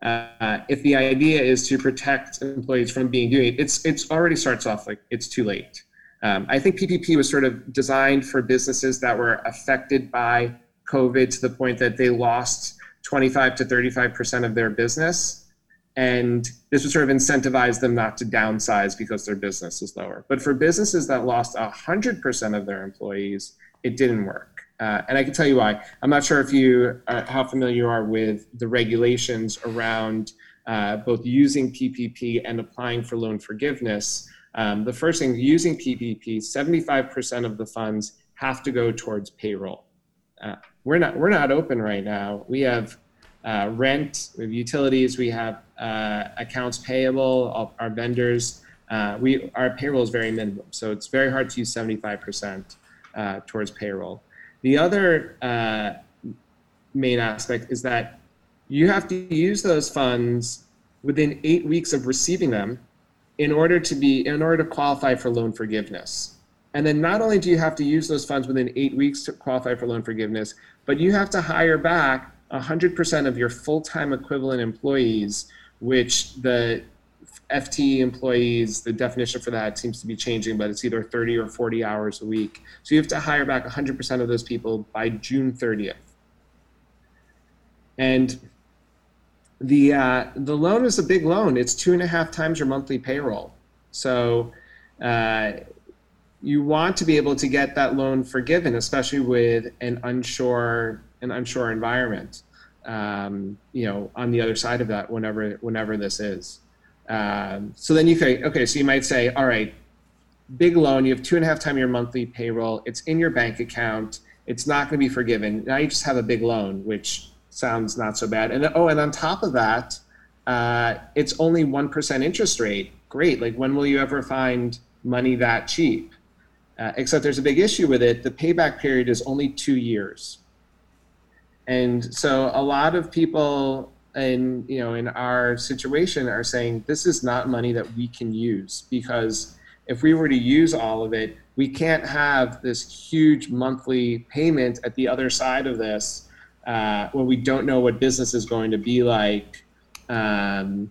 uh, if the idea is to protect employees from being doing it, it's it's already starts off like it's too late. Um, I think PPP was sort of designed for businesses that were affected by COVID to the point that they lost 25 to 35 percent of their business, and this would sort of incentivize them not to downsize because their business is lower. But for businesses that lost 100 percent of their employees, it didn't work. Uh, and I can tell you why. I'm not sure if you are, how familiar you are with the regulations around uh, both using PPP and applying for loan forgiveness. Um, the first thing, using PPP, 75% of the funds have to go towards payroll. Uh, we're not we're not open right now. We have uh, rent, we have utilities, we have uh, accounts payable, our vendors. Uh, we our payroll is very minimum, so it's very hard to use 75% towards payroll. The other uh, main aspect is that you have to use those funds within eight weeks of receiving them in order to be in order to qualify for loan forgiveness. And then not only do you have to use those funds within eight weeks to qualify for loan forgiveness, but you have to hire back 100% of your full-time equivalent employees, which the FTE employees, the definition for that seems to be changing, but it's either 30 or 40 hours a week. So you have to hire back 100% of those people by June 30th. And the uh, the loan is a big loan. It's two and a half times your monthly payroll. So uh, you want to be able to get that loan forgiven, especially with an unsure an unsure environment. Um, you know, on the other side of that, whenever whenever this is. Um, so then you think, okay, so you might say, all right, big loan. You have two and a half time your monthly payroll. It's in your bank account. It's not going to be forgiven. Now you just have a big loan, which sounds not so bad. And oh, and on top of that, uh, it's only one percent interest rate. Great. Like when will you ever find money that cheap? Uh, except there's a big issue with it. The payback period is only two years, and so a lot of people in you know in our situation are saying this is not money that we can use because if we were to use all of it, we can't have this huge monthly payment at the other side of this uh, when we don't know what business is going to be like. Um,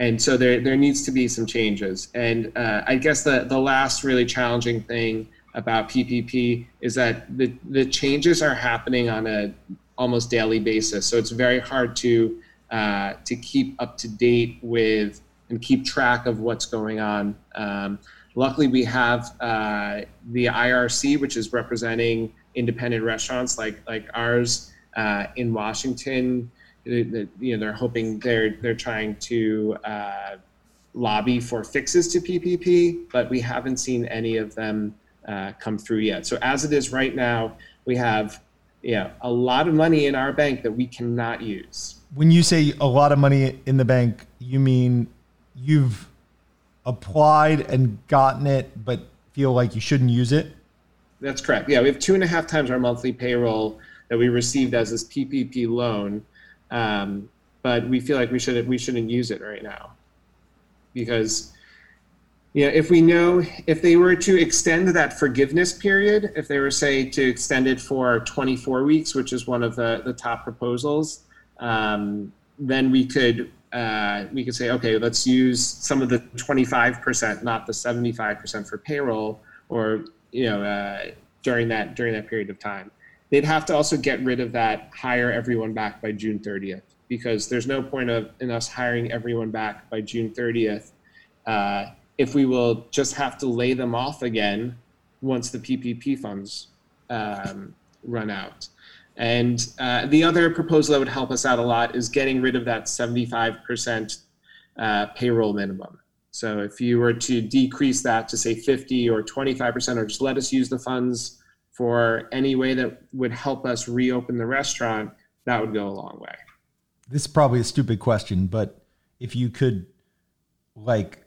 and so there, there needs to be some changes. And uh, I guess the, the last really challenging thing about PPP is that the, the changes are happening on a almost daily basis. So it's very hard to uh, to keep up to date with and keep track of what's going on. Um, luckily, we have uh, the IRC, which is representing independent restaurants like like ours uh, in Washington. You know, they're hoping they're they're trying to uh, lobby for fixes to PPP, but we haven't seen any of them uh, come through yet. So as it is right now, we have yeah a lot of money in our bank that we cannot use. When you say a lot of money in the bank, you mean you've applied and gotten it, but feel like you shouldn't use it? That's correct. Yeah, we have two and a half times our monthly payroll that we received as this PPP loan, um, but we feel like we should we shouldn't use it right now because you know if we know if they were to extend that forgiveness period, if they were say to extend it for 24 weeks, which is one of the the top proposals, um, then we could uh, we could say, okay, let's use some of the 25%, not the 75% for payroll, or you know, uh, during that during that period of time. They'd have to also get rid of that hire everyone back by June 30th, because there's no point of in us hiring everyone back by June 30th uh, if we will just have to lay them off again once the PPP funds um, run out. And uh, the other proposal that would help us out a lot is getting rid of that 75% uh, payroll minimum. So if you were to decrease that to say 50 or 25%, or just let us use the funds for any way that would help us reopen the restaurant, that would go a long way. This is probably a stupid question, but if you could like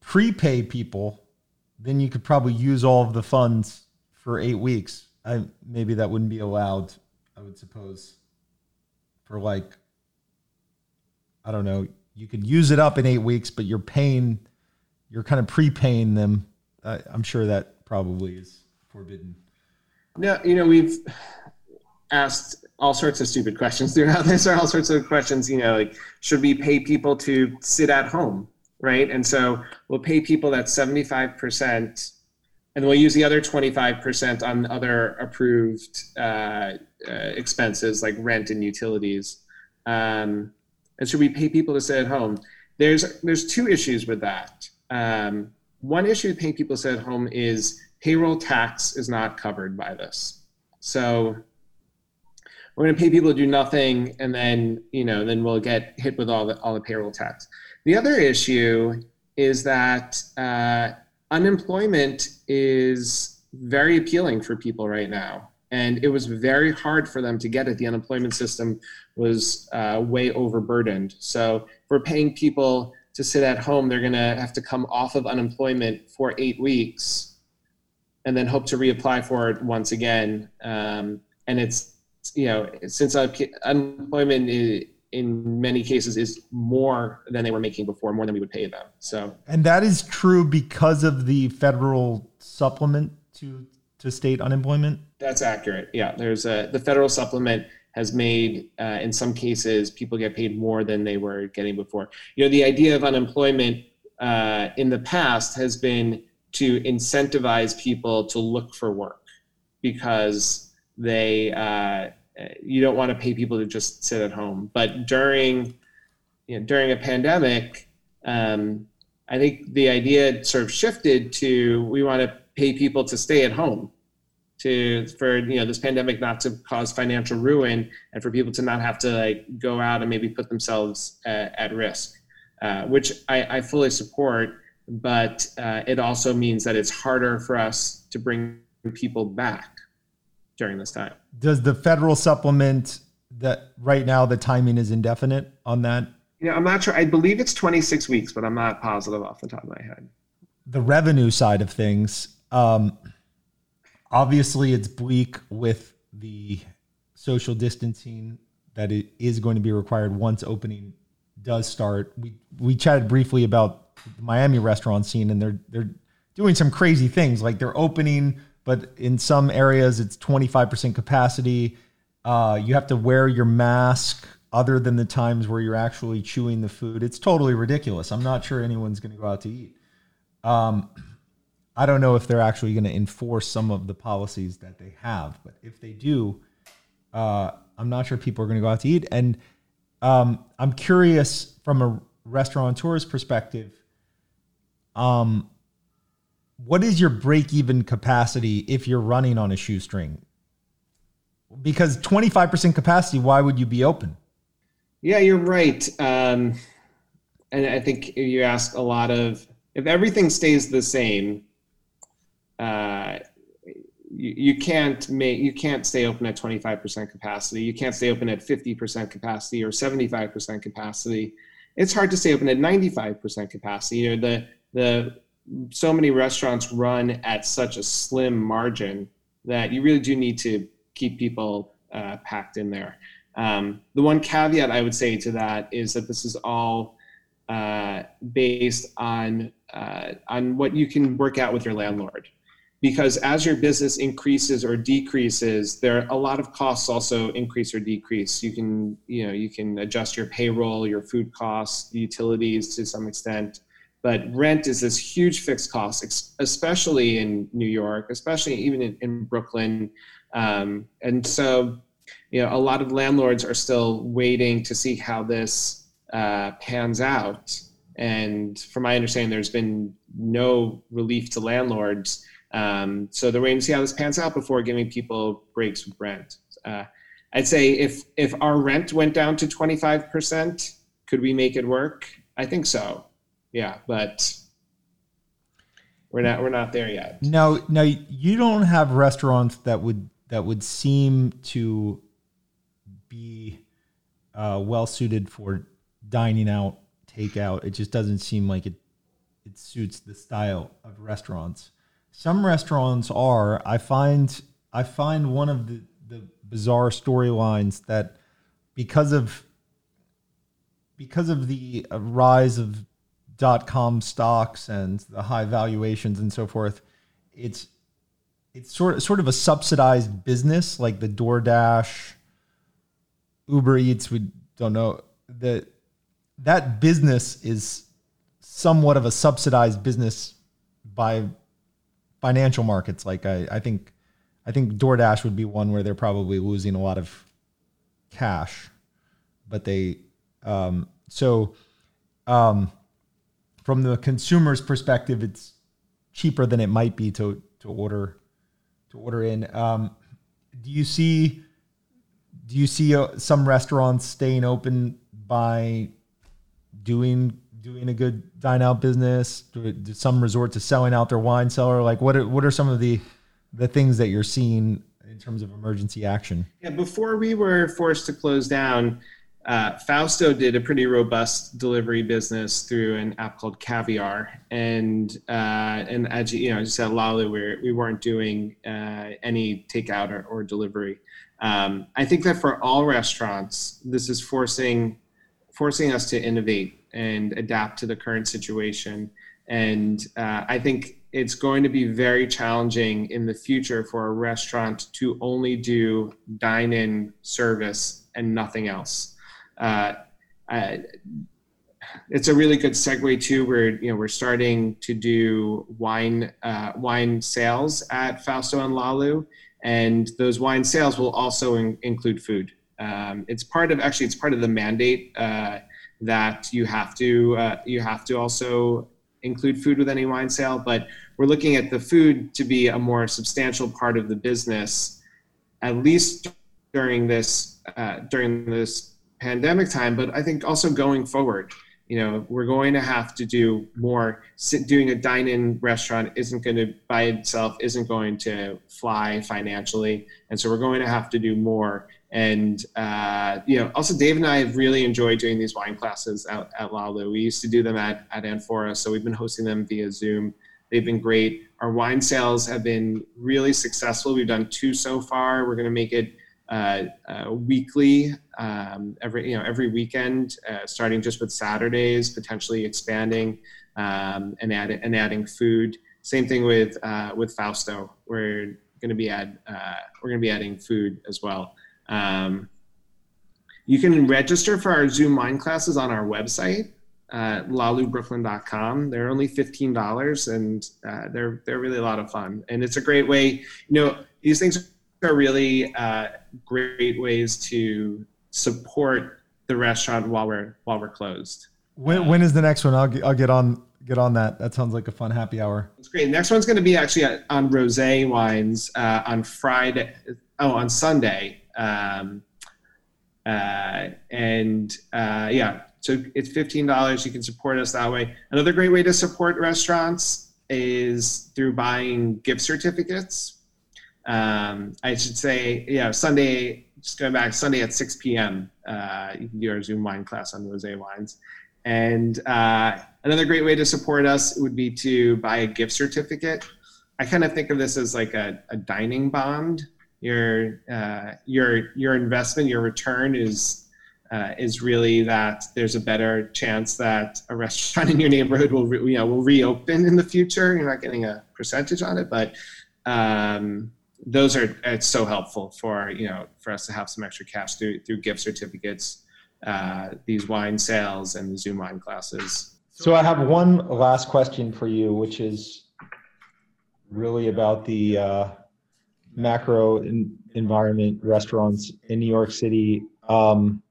prepay people, then you could probably use all of the funds for eight weeks I maybe that wouldn't be allowed. I would suppose for like I don't know. You could use it up in eight weeks, but you're paying, you're kind of prepaying them. I'm sure that probably is forbidden. No, you know we've asked all sorts of stupid questions throughout this, or all sorts of questions. You know, like should we pay people to sit at home, right? And so we'll pay people that 75 percent and we'll use the other 25% on other approved uh, uh, expenses like rent and utilities. Um, and should we pay people to stay at home? There's there's two issues with that. Um, one issue with paying people to stay at home is payroll tax is not covered by this. So we're going to pay people to do nothing, and then you know then we'll get hit with all the all the payroll tax. The other issue is that uh, unemployment is very appealing for people right now. And it was very hard for them to get it. The unemployment system was uh, way overburdened. So if we're paying people to sit at home, they're going to have to come off of unemployment for eight weeks and then hope to reapply for it once again. Um, and it's, you know, since unemployment in many cases is more than they were making before, more than we would pay them. So, and that is true because of the federal supplement to to state unemployment. That's accurate. Yeah, there's a the federal supplement has made uh, in some cases people get paid more than they were getting before. You know, the idea of unemployment uh, in the past has been to incentivize people to look for work because they uh, you don't want to pay people to just sit at home. But during you know, during a pandemic, um, I think the idea sort of shifted to we want to pay people to stay at home to for you know this pandemic not to cause financial ruin and for people to not have to like go out and maybe put themselves at, at risk uh, which I, I, fully support but uh, it also means that it's harder for us to bring people back during this time. Does the federal supplement that right now the timing is indefinite on that? Yeah, I'm not sure. I believe it's 26 weeks, but I'm not positive off the top of my head. The revenue side of things, um, obviously, it's bleak with the social distancing that it is going to be required once opening does start. We we chatted briefly about the Miami restaurant scene, and they're they're doing some crazy things. Like they're opening, but in some areas it's 25% capacity. Uh, you have to wear your mask other than the times where you're actually chewing the food. It's totally ridiculous. I'm not sure anyone's going to go out to eat. Um, I don't know if they're actually going to enforce some of the policies that they have, but if they do, uh, I'm not sure people are going to go out to eat. And um, I'm curious from a restaurateur's perspective. Um, what is your break even capacity if you're running on a shoestring? Because 25% capacity, why would you be open? Yeah, you're right. Um, and I think you ask a lot of if everything stays the same, uh, you, you can't make you can't stay open at 25% capacity. You can't stay open at 50% capacity or 75% capacity. It's hard to stay open at 95% capacity. You know the the so many restaurants run at such a slim margin that you really do need to keep people uh, packed in there. Um, the one caveat I would say to that is that this is all uh, based on uh, on what you can work out with your landlord, because as your business increases or decreases, there are a lot of costs also increase or decrease. You can you know you can adjust your payroll, your food costs, utilities to some extent. But rent is this huge fixed cost, especially in New York, especially even in, in Brooklyn. Um, and so you know, a lot of landlords are still waiting to see how this uh, pans out. And from my understanding, there's been no relief to landlords. Um, so they're waiting to see how this pans out before giving people breaks with rent. Uh, I'd say if if our rent went down to 25%, could we make it work? I think so. Yeah, but we're not we're not there yet. No, no, you don't have restaurants that would that would seem to be uh, well suited for dining out, takeout. It just doesn't seem like it it suits the style of restaurants. Some restaurants are. I find I find one of the the bizarre storylines that because of because of the rise of dot com stocks and the high valuations and so forth, it's it's sort of, sort of a subsidized business like the DoorDash, Uber Eats. We don't know that that business is somewhat of a subsidized business by financial markets. Like I, I think, I think DoorDash would be one where they're probably losing a lot of cash, but they, um, so, um, from the consumer's perspective, it's cheaper than it might be to to order to order in. Um, do you see do you see uh, some restaurants staying open by doing doing a good dine out business? Do, do some resort to selling out their wine cellar? Like what are, what are some of the the things that you're seeing in terms of emergency action? Yeah, before we were forced to close down, uh, Fausto did a pretty robust delivery business through an app called Caviar, and uh, and as you know, just at LaLou, we we weren't doing uh, any takeout or, or delivery. Um, I think that for all restaurants, this is forcing forcing us to innovate and adapt to the current situation. And uh, I think it's going to be very challenging in the future for a restaurant to only do dine-in service and nothing else uh, it's a really good segue too. We're you know we're starting to do wine uh, wine sales at Fausto and LaLou, and those wine sales will also in, include food. Um, it's part of actually it's part of the mandate uh, that you have to uh, you have to also include food with any wine sale. But we're looking at the food to be a more substantial part of the business, at least during this uh, during this pandemic time, but I think also going forward, you know, we're going to have to do more. Doing a dine-in restaurant isn't going to by itself isn't going to fly financially, and so we're going to have to do more. And uh, you know, also Dave and I have really enjoyed doing these wine classes at, at LaLou. We used to do them at at Anfora, so we've been hosting them via Zoom. They've been great. Our wine sales have been really successful. We've done two so far. We're going to make it uh, uh, weekly, um, every you know every weekend, uh, starting just with Saturdays, potentially expanding um, and add, and adding food. Same thing with uh, with Fausto. We're going to be add uh, we're going to be adding food as well. Um, you can register for our Zoom wine classes on our website, uh, laloubrooklyn.com. They're only fifteen dollars, and uh, they're they're really a lot of fun. And it's a great way. You know, these things are really uh, great ways to support the restaurant while we're while we're closed. When when is the next one? I'll get, I'll get on get on that. That sounds like a fun happy hour. It's great. Next one's going to be actually on rosé wines uh, on Friday. Oh, on Sunday. Um, uh, and uh, yeah, so it's fifteen dollars. You can support us that way. Another great way to support restaurants is through buying gift certificates um, I should say, yeah, Sunday, just going back, Sunday at 6 p.m., uh, you can do our Zoom wine class on rosé wines. And uh, another great way to support us would be to buy a gift certificate. I kind of think of this as like a, a dining bond. Your uh, your your investment, your return is uh, is really that there's a better chance that a restaurant in your neighborhood will re- you know will reopen in the future. You're not getting a percentage on it, but um, those are it's so helpful for you know for us to have some extra cash through through gift certificates, uh, these wine sales, and the Zoom wine classes. So I have one last question for you, which is really about the uh, macro in, environment restaurants in New York City. Um,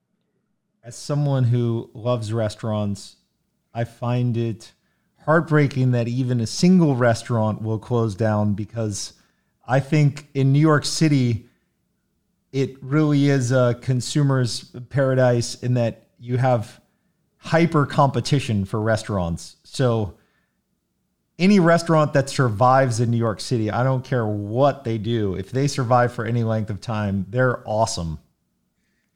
As someone who loves restaurants, I find it heartbreaking that even a single restaurant will close down because I think in New York City, it really is a consumer's paradise in that you have hyper competition for restaurants. So any restaurant that survives in New York City, I don't care what they do, if they survive for any length of time, they're awesome.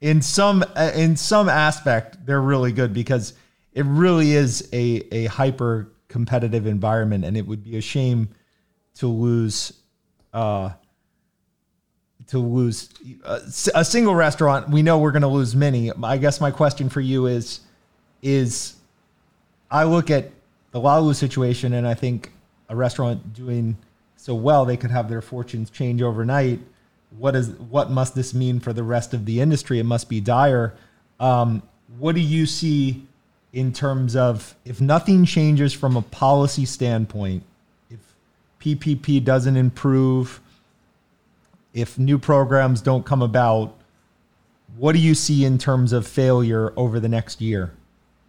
In some in some aspect, they're really good because it really is a a hyper competitive environment and it would be a shame to lose uh, to lose uh, a single restaurant. We know we're going to lose many. I guess my question for you is, is I look at the LaLou situation and I think a restaurant doing so well, they could have their fortunes change overnight. What is what must this mean for the rest of the industry? It must be dire. Um, what do you see in terms of if nothing changes from a policy standpoint? PPP doesn't improve, if new programs don't come about, what do you see in terms of failure over the next year?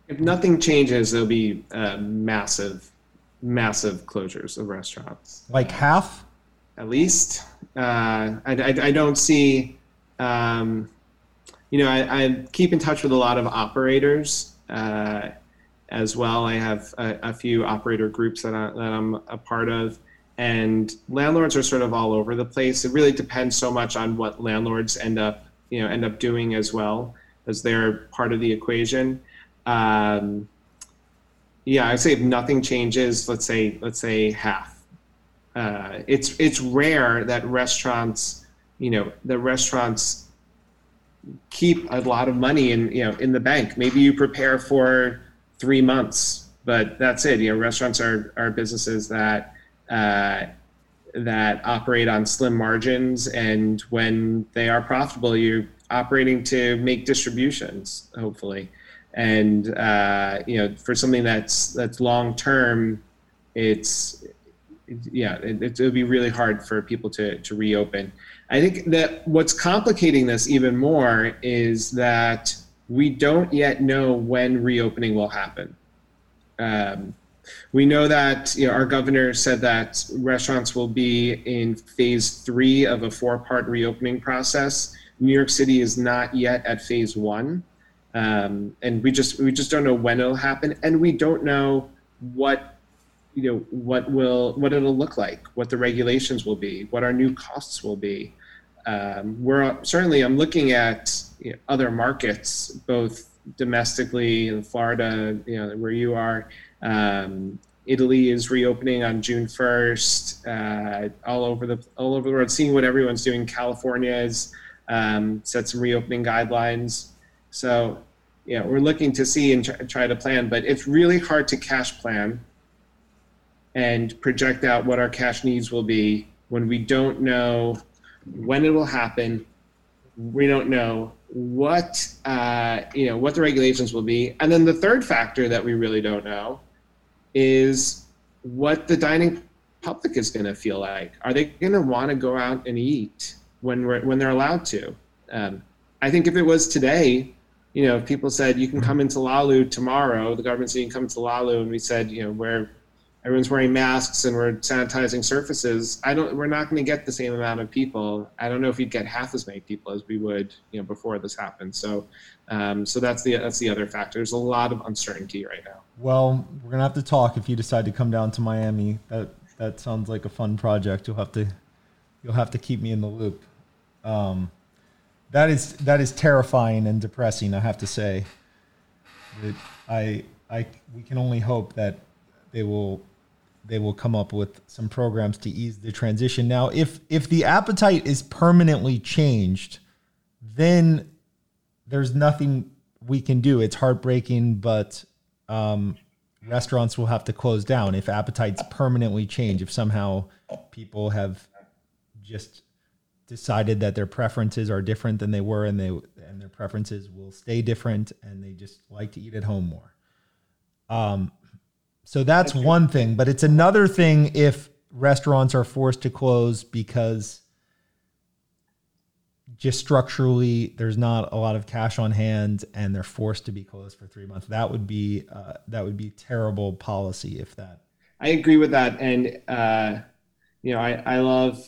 If nothing changes, there'll be uh, massive, massive closures of restaurants. Like half? At least. Uh, I, I, I, don't see, um, you know, I, I, keep in touch with a lot of operators uh, as well. I have a, a, few operator groups that, I, that I'm a part of and landlords are sort of all over the place. It really depends so much on what landlords end up, you know, end up doing as well, as they're part of the equation. Um, yeah, I'd say if nothing changes, let's say let's say half. Uh, it's it's rare that restaurants, you know, the restaurants keep a lot of money in you know in the bank. Maybe you prepare for three months, but that's it. You know, restaurants are are businesses that uh, that operate on slim margins, and when they are profitable, you're operating to make distributions, hopefully. And uh, you know, for something that's that's long term, it's yeah, it, it would be really hard for people to to reopen. I think that what's complicating this even more is that we don't yet know when reopening will happen. Um, we know that you know, our governor said that restaurants will be in phase three of a four part reopening process. New York City is not yet at phase one. um, and we just we just don't know when it'll happen, and we don't know what you know what will what it'll look like, what the regulations will be, what our new costs will be. Um, we're certainly I'm looking at you know, other markets, both domestically in Florida, you know, where you are. Um, Italy is reopening on June 1st. Uh, all over the all over the world, seeing what everyone's doing. California has um, set some reopening guidelines. So, yeah, we're looking to see and try, try to plan, but it's really hard to cash plan and project out what our cash needs will be when we don't know when it will happen. We don't know what uh, you know what the regulations will be, and then the third factor that we really don't know is what the dining public is going to feel like. Are they going to want to go out and eat when we're when they're allowed to? Um, I think if it was today, you know, if people said you can come into LaLou tomorrow, the government said you can come into LaLou, and we said, you know, where everyone's wearing masks and we're sanitizing surfaces, I don't. We're not going to get the same amount of people. I don't know if we'd get half as many people as we would, you know, before this happened. So, um, so that's the that's the other factor. There's a lot of uncertainty right now. Well, we're gonna have to talk if you decide to come down to Miami. That that sounds like a fun project. You'll have to you'll have to keep me in the loop. Um, that is that is terrifying and depressing. I have to say. I I we can only hope that they will they will come up with some programs to ease the transition. Now, if if the appetite is permanently changed, then there's nothing we can do. It's heartbreaking, but um, restaurants will have to close down if appetites permanently change. If somehow people have just decided that their preferences are different than they were, and they and their preferences will stay different, and they just like to eat at home more. Um, so that's one thing, but it's another thing if restaurants are forced to close because just structurally there's not a lot of cash on hand and they're forced to be closed for three months. That would be uh, that would be terrible policy if that. I agree with that, and uh, you know I, I love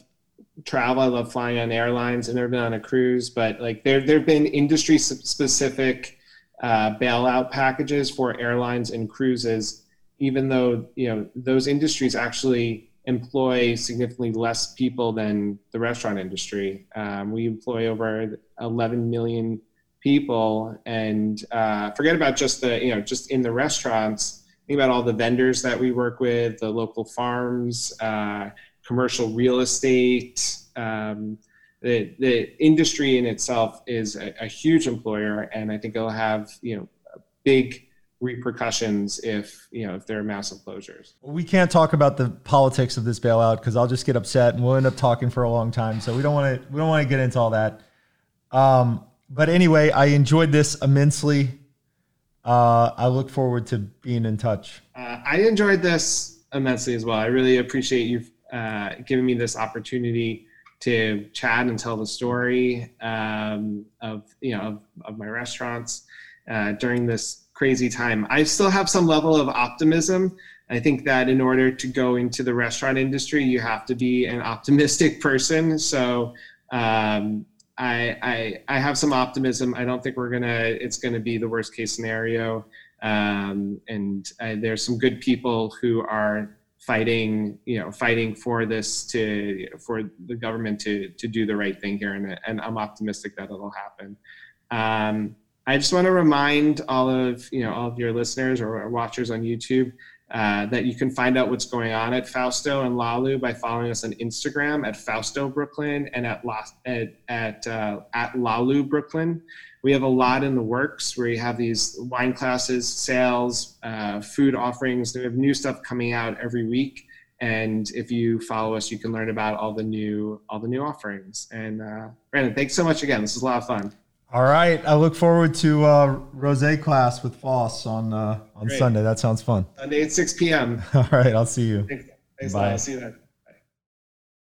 travel. I love flying on airlines. And I've never been on a cruise, but like there there have been industry specific uh, bailout packages for airlines and cruises. Even though you know those industries actually employ significantly less people than the restaurant industry. Um, we employ over 11 million people, and uh, forget about just the you know just in the restaurants. Think about all the vendors that we work with, the local farms, uh, commercial real estate. Um, the the industry in itself is a, a huge employer, and I think it'll have you know a big repercussions if you know if there are massive closures. We can't talk about the politics of this bailout because I'll just get upset and we'll end up talking for a long time. So we don't want to we don't want to get into all that. Um, but anyway, I enjoyed this immensely. Uh, I look forward to being in touch. Uh, I enjoyed this immensely as well. I really appreciate you uh, giving me this opportunity to chat and tell the story um, of you know of, of my restaurants uh, during this crazy time. I still have some level of optimism. I think that in order to go into the restaurant industry, you have to be an optimistic person. So um, I, I, I have some optimism. I don't think we're gonna it's gonna be the worst case scenario. Um, and uh, there's some good people who are fighting you know fighting for this to for the government to to do the right thing here and, and i'm optimistic that it'll happen um, I just want to remind all of you know all of your listeners or watchers on YouTube uh, that you can find out what's going on at Fausto and LaLou by following us on Instagram at Fausto Brooklyn and at at at, uh, at LaLou Brooklyn. We have a lot in the works where you have these wine classes, sales, uh, food offerings. We have new stuff coming out every week, and if you follow us, you can learn about all the new all the new offerings. And uh, Brandon, thanks so much again. This is a lot of fun. All right. I look forward to uh, rose class with Foss on uh, on Great. Sunday. That sounds fun. Sunday at 6 p.m. All right. I'll see you. Thanks. Thanks Bye. I'll see you then.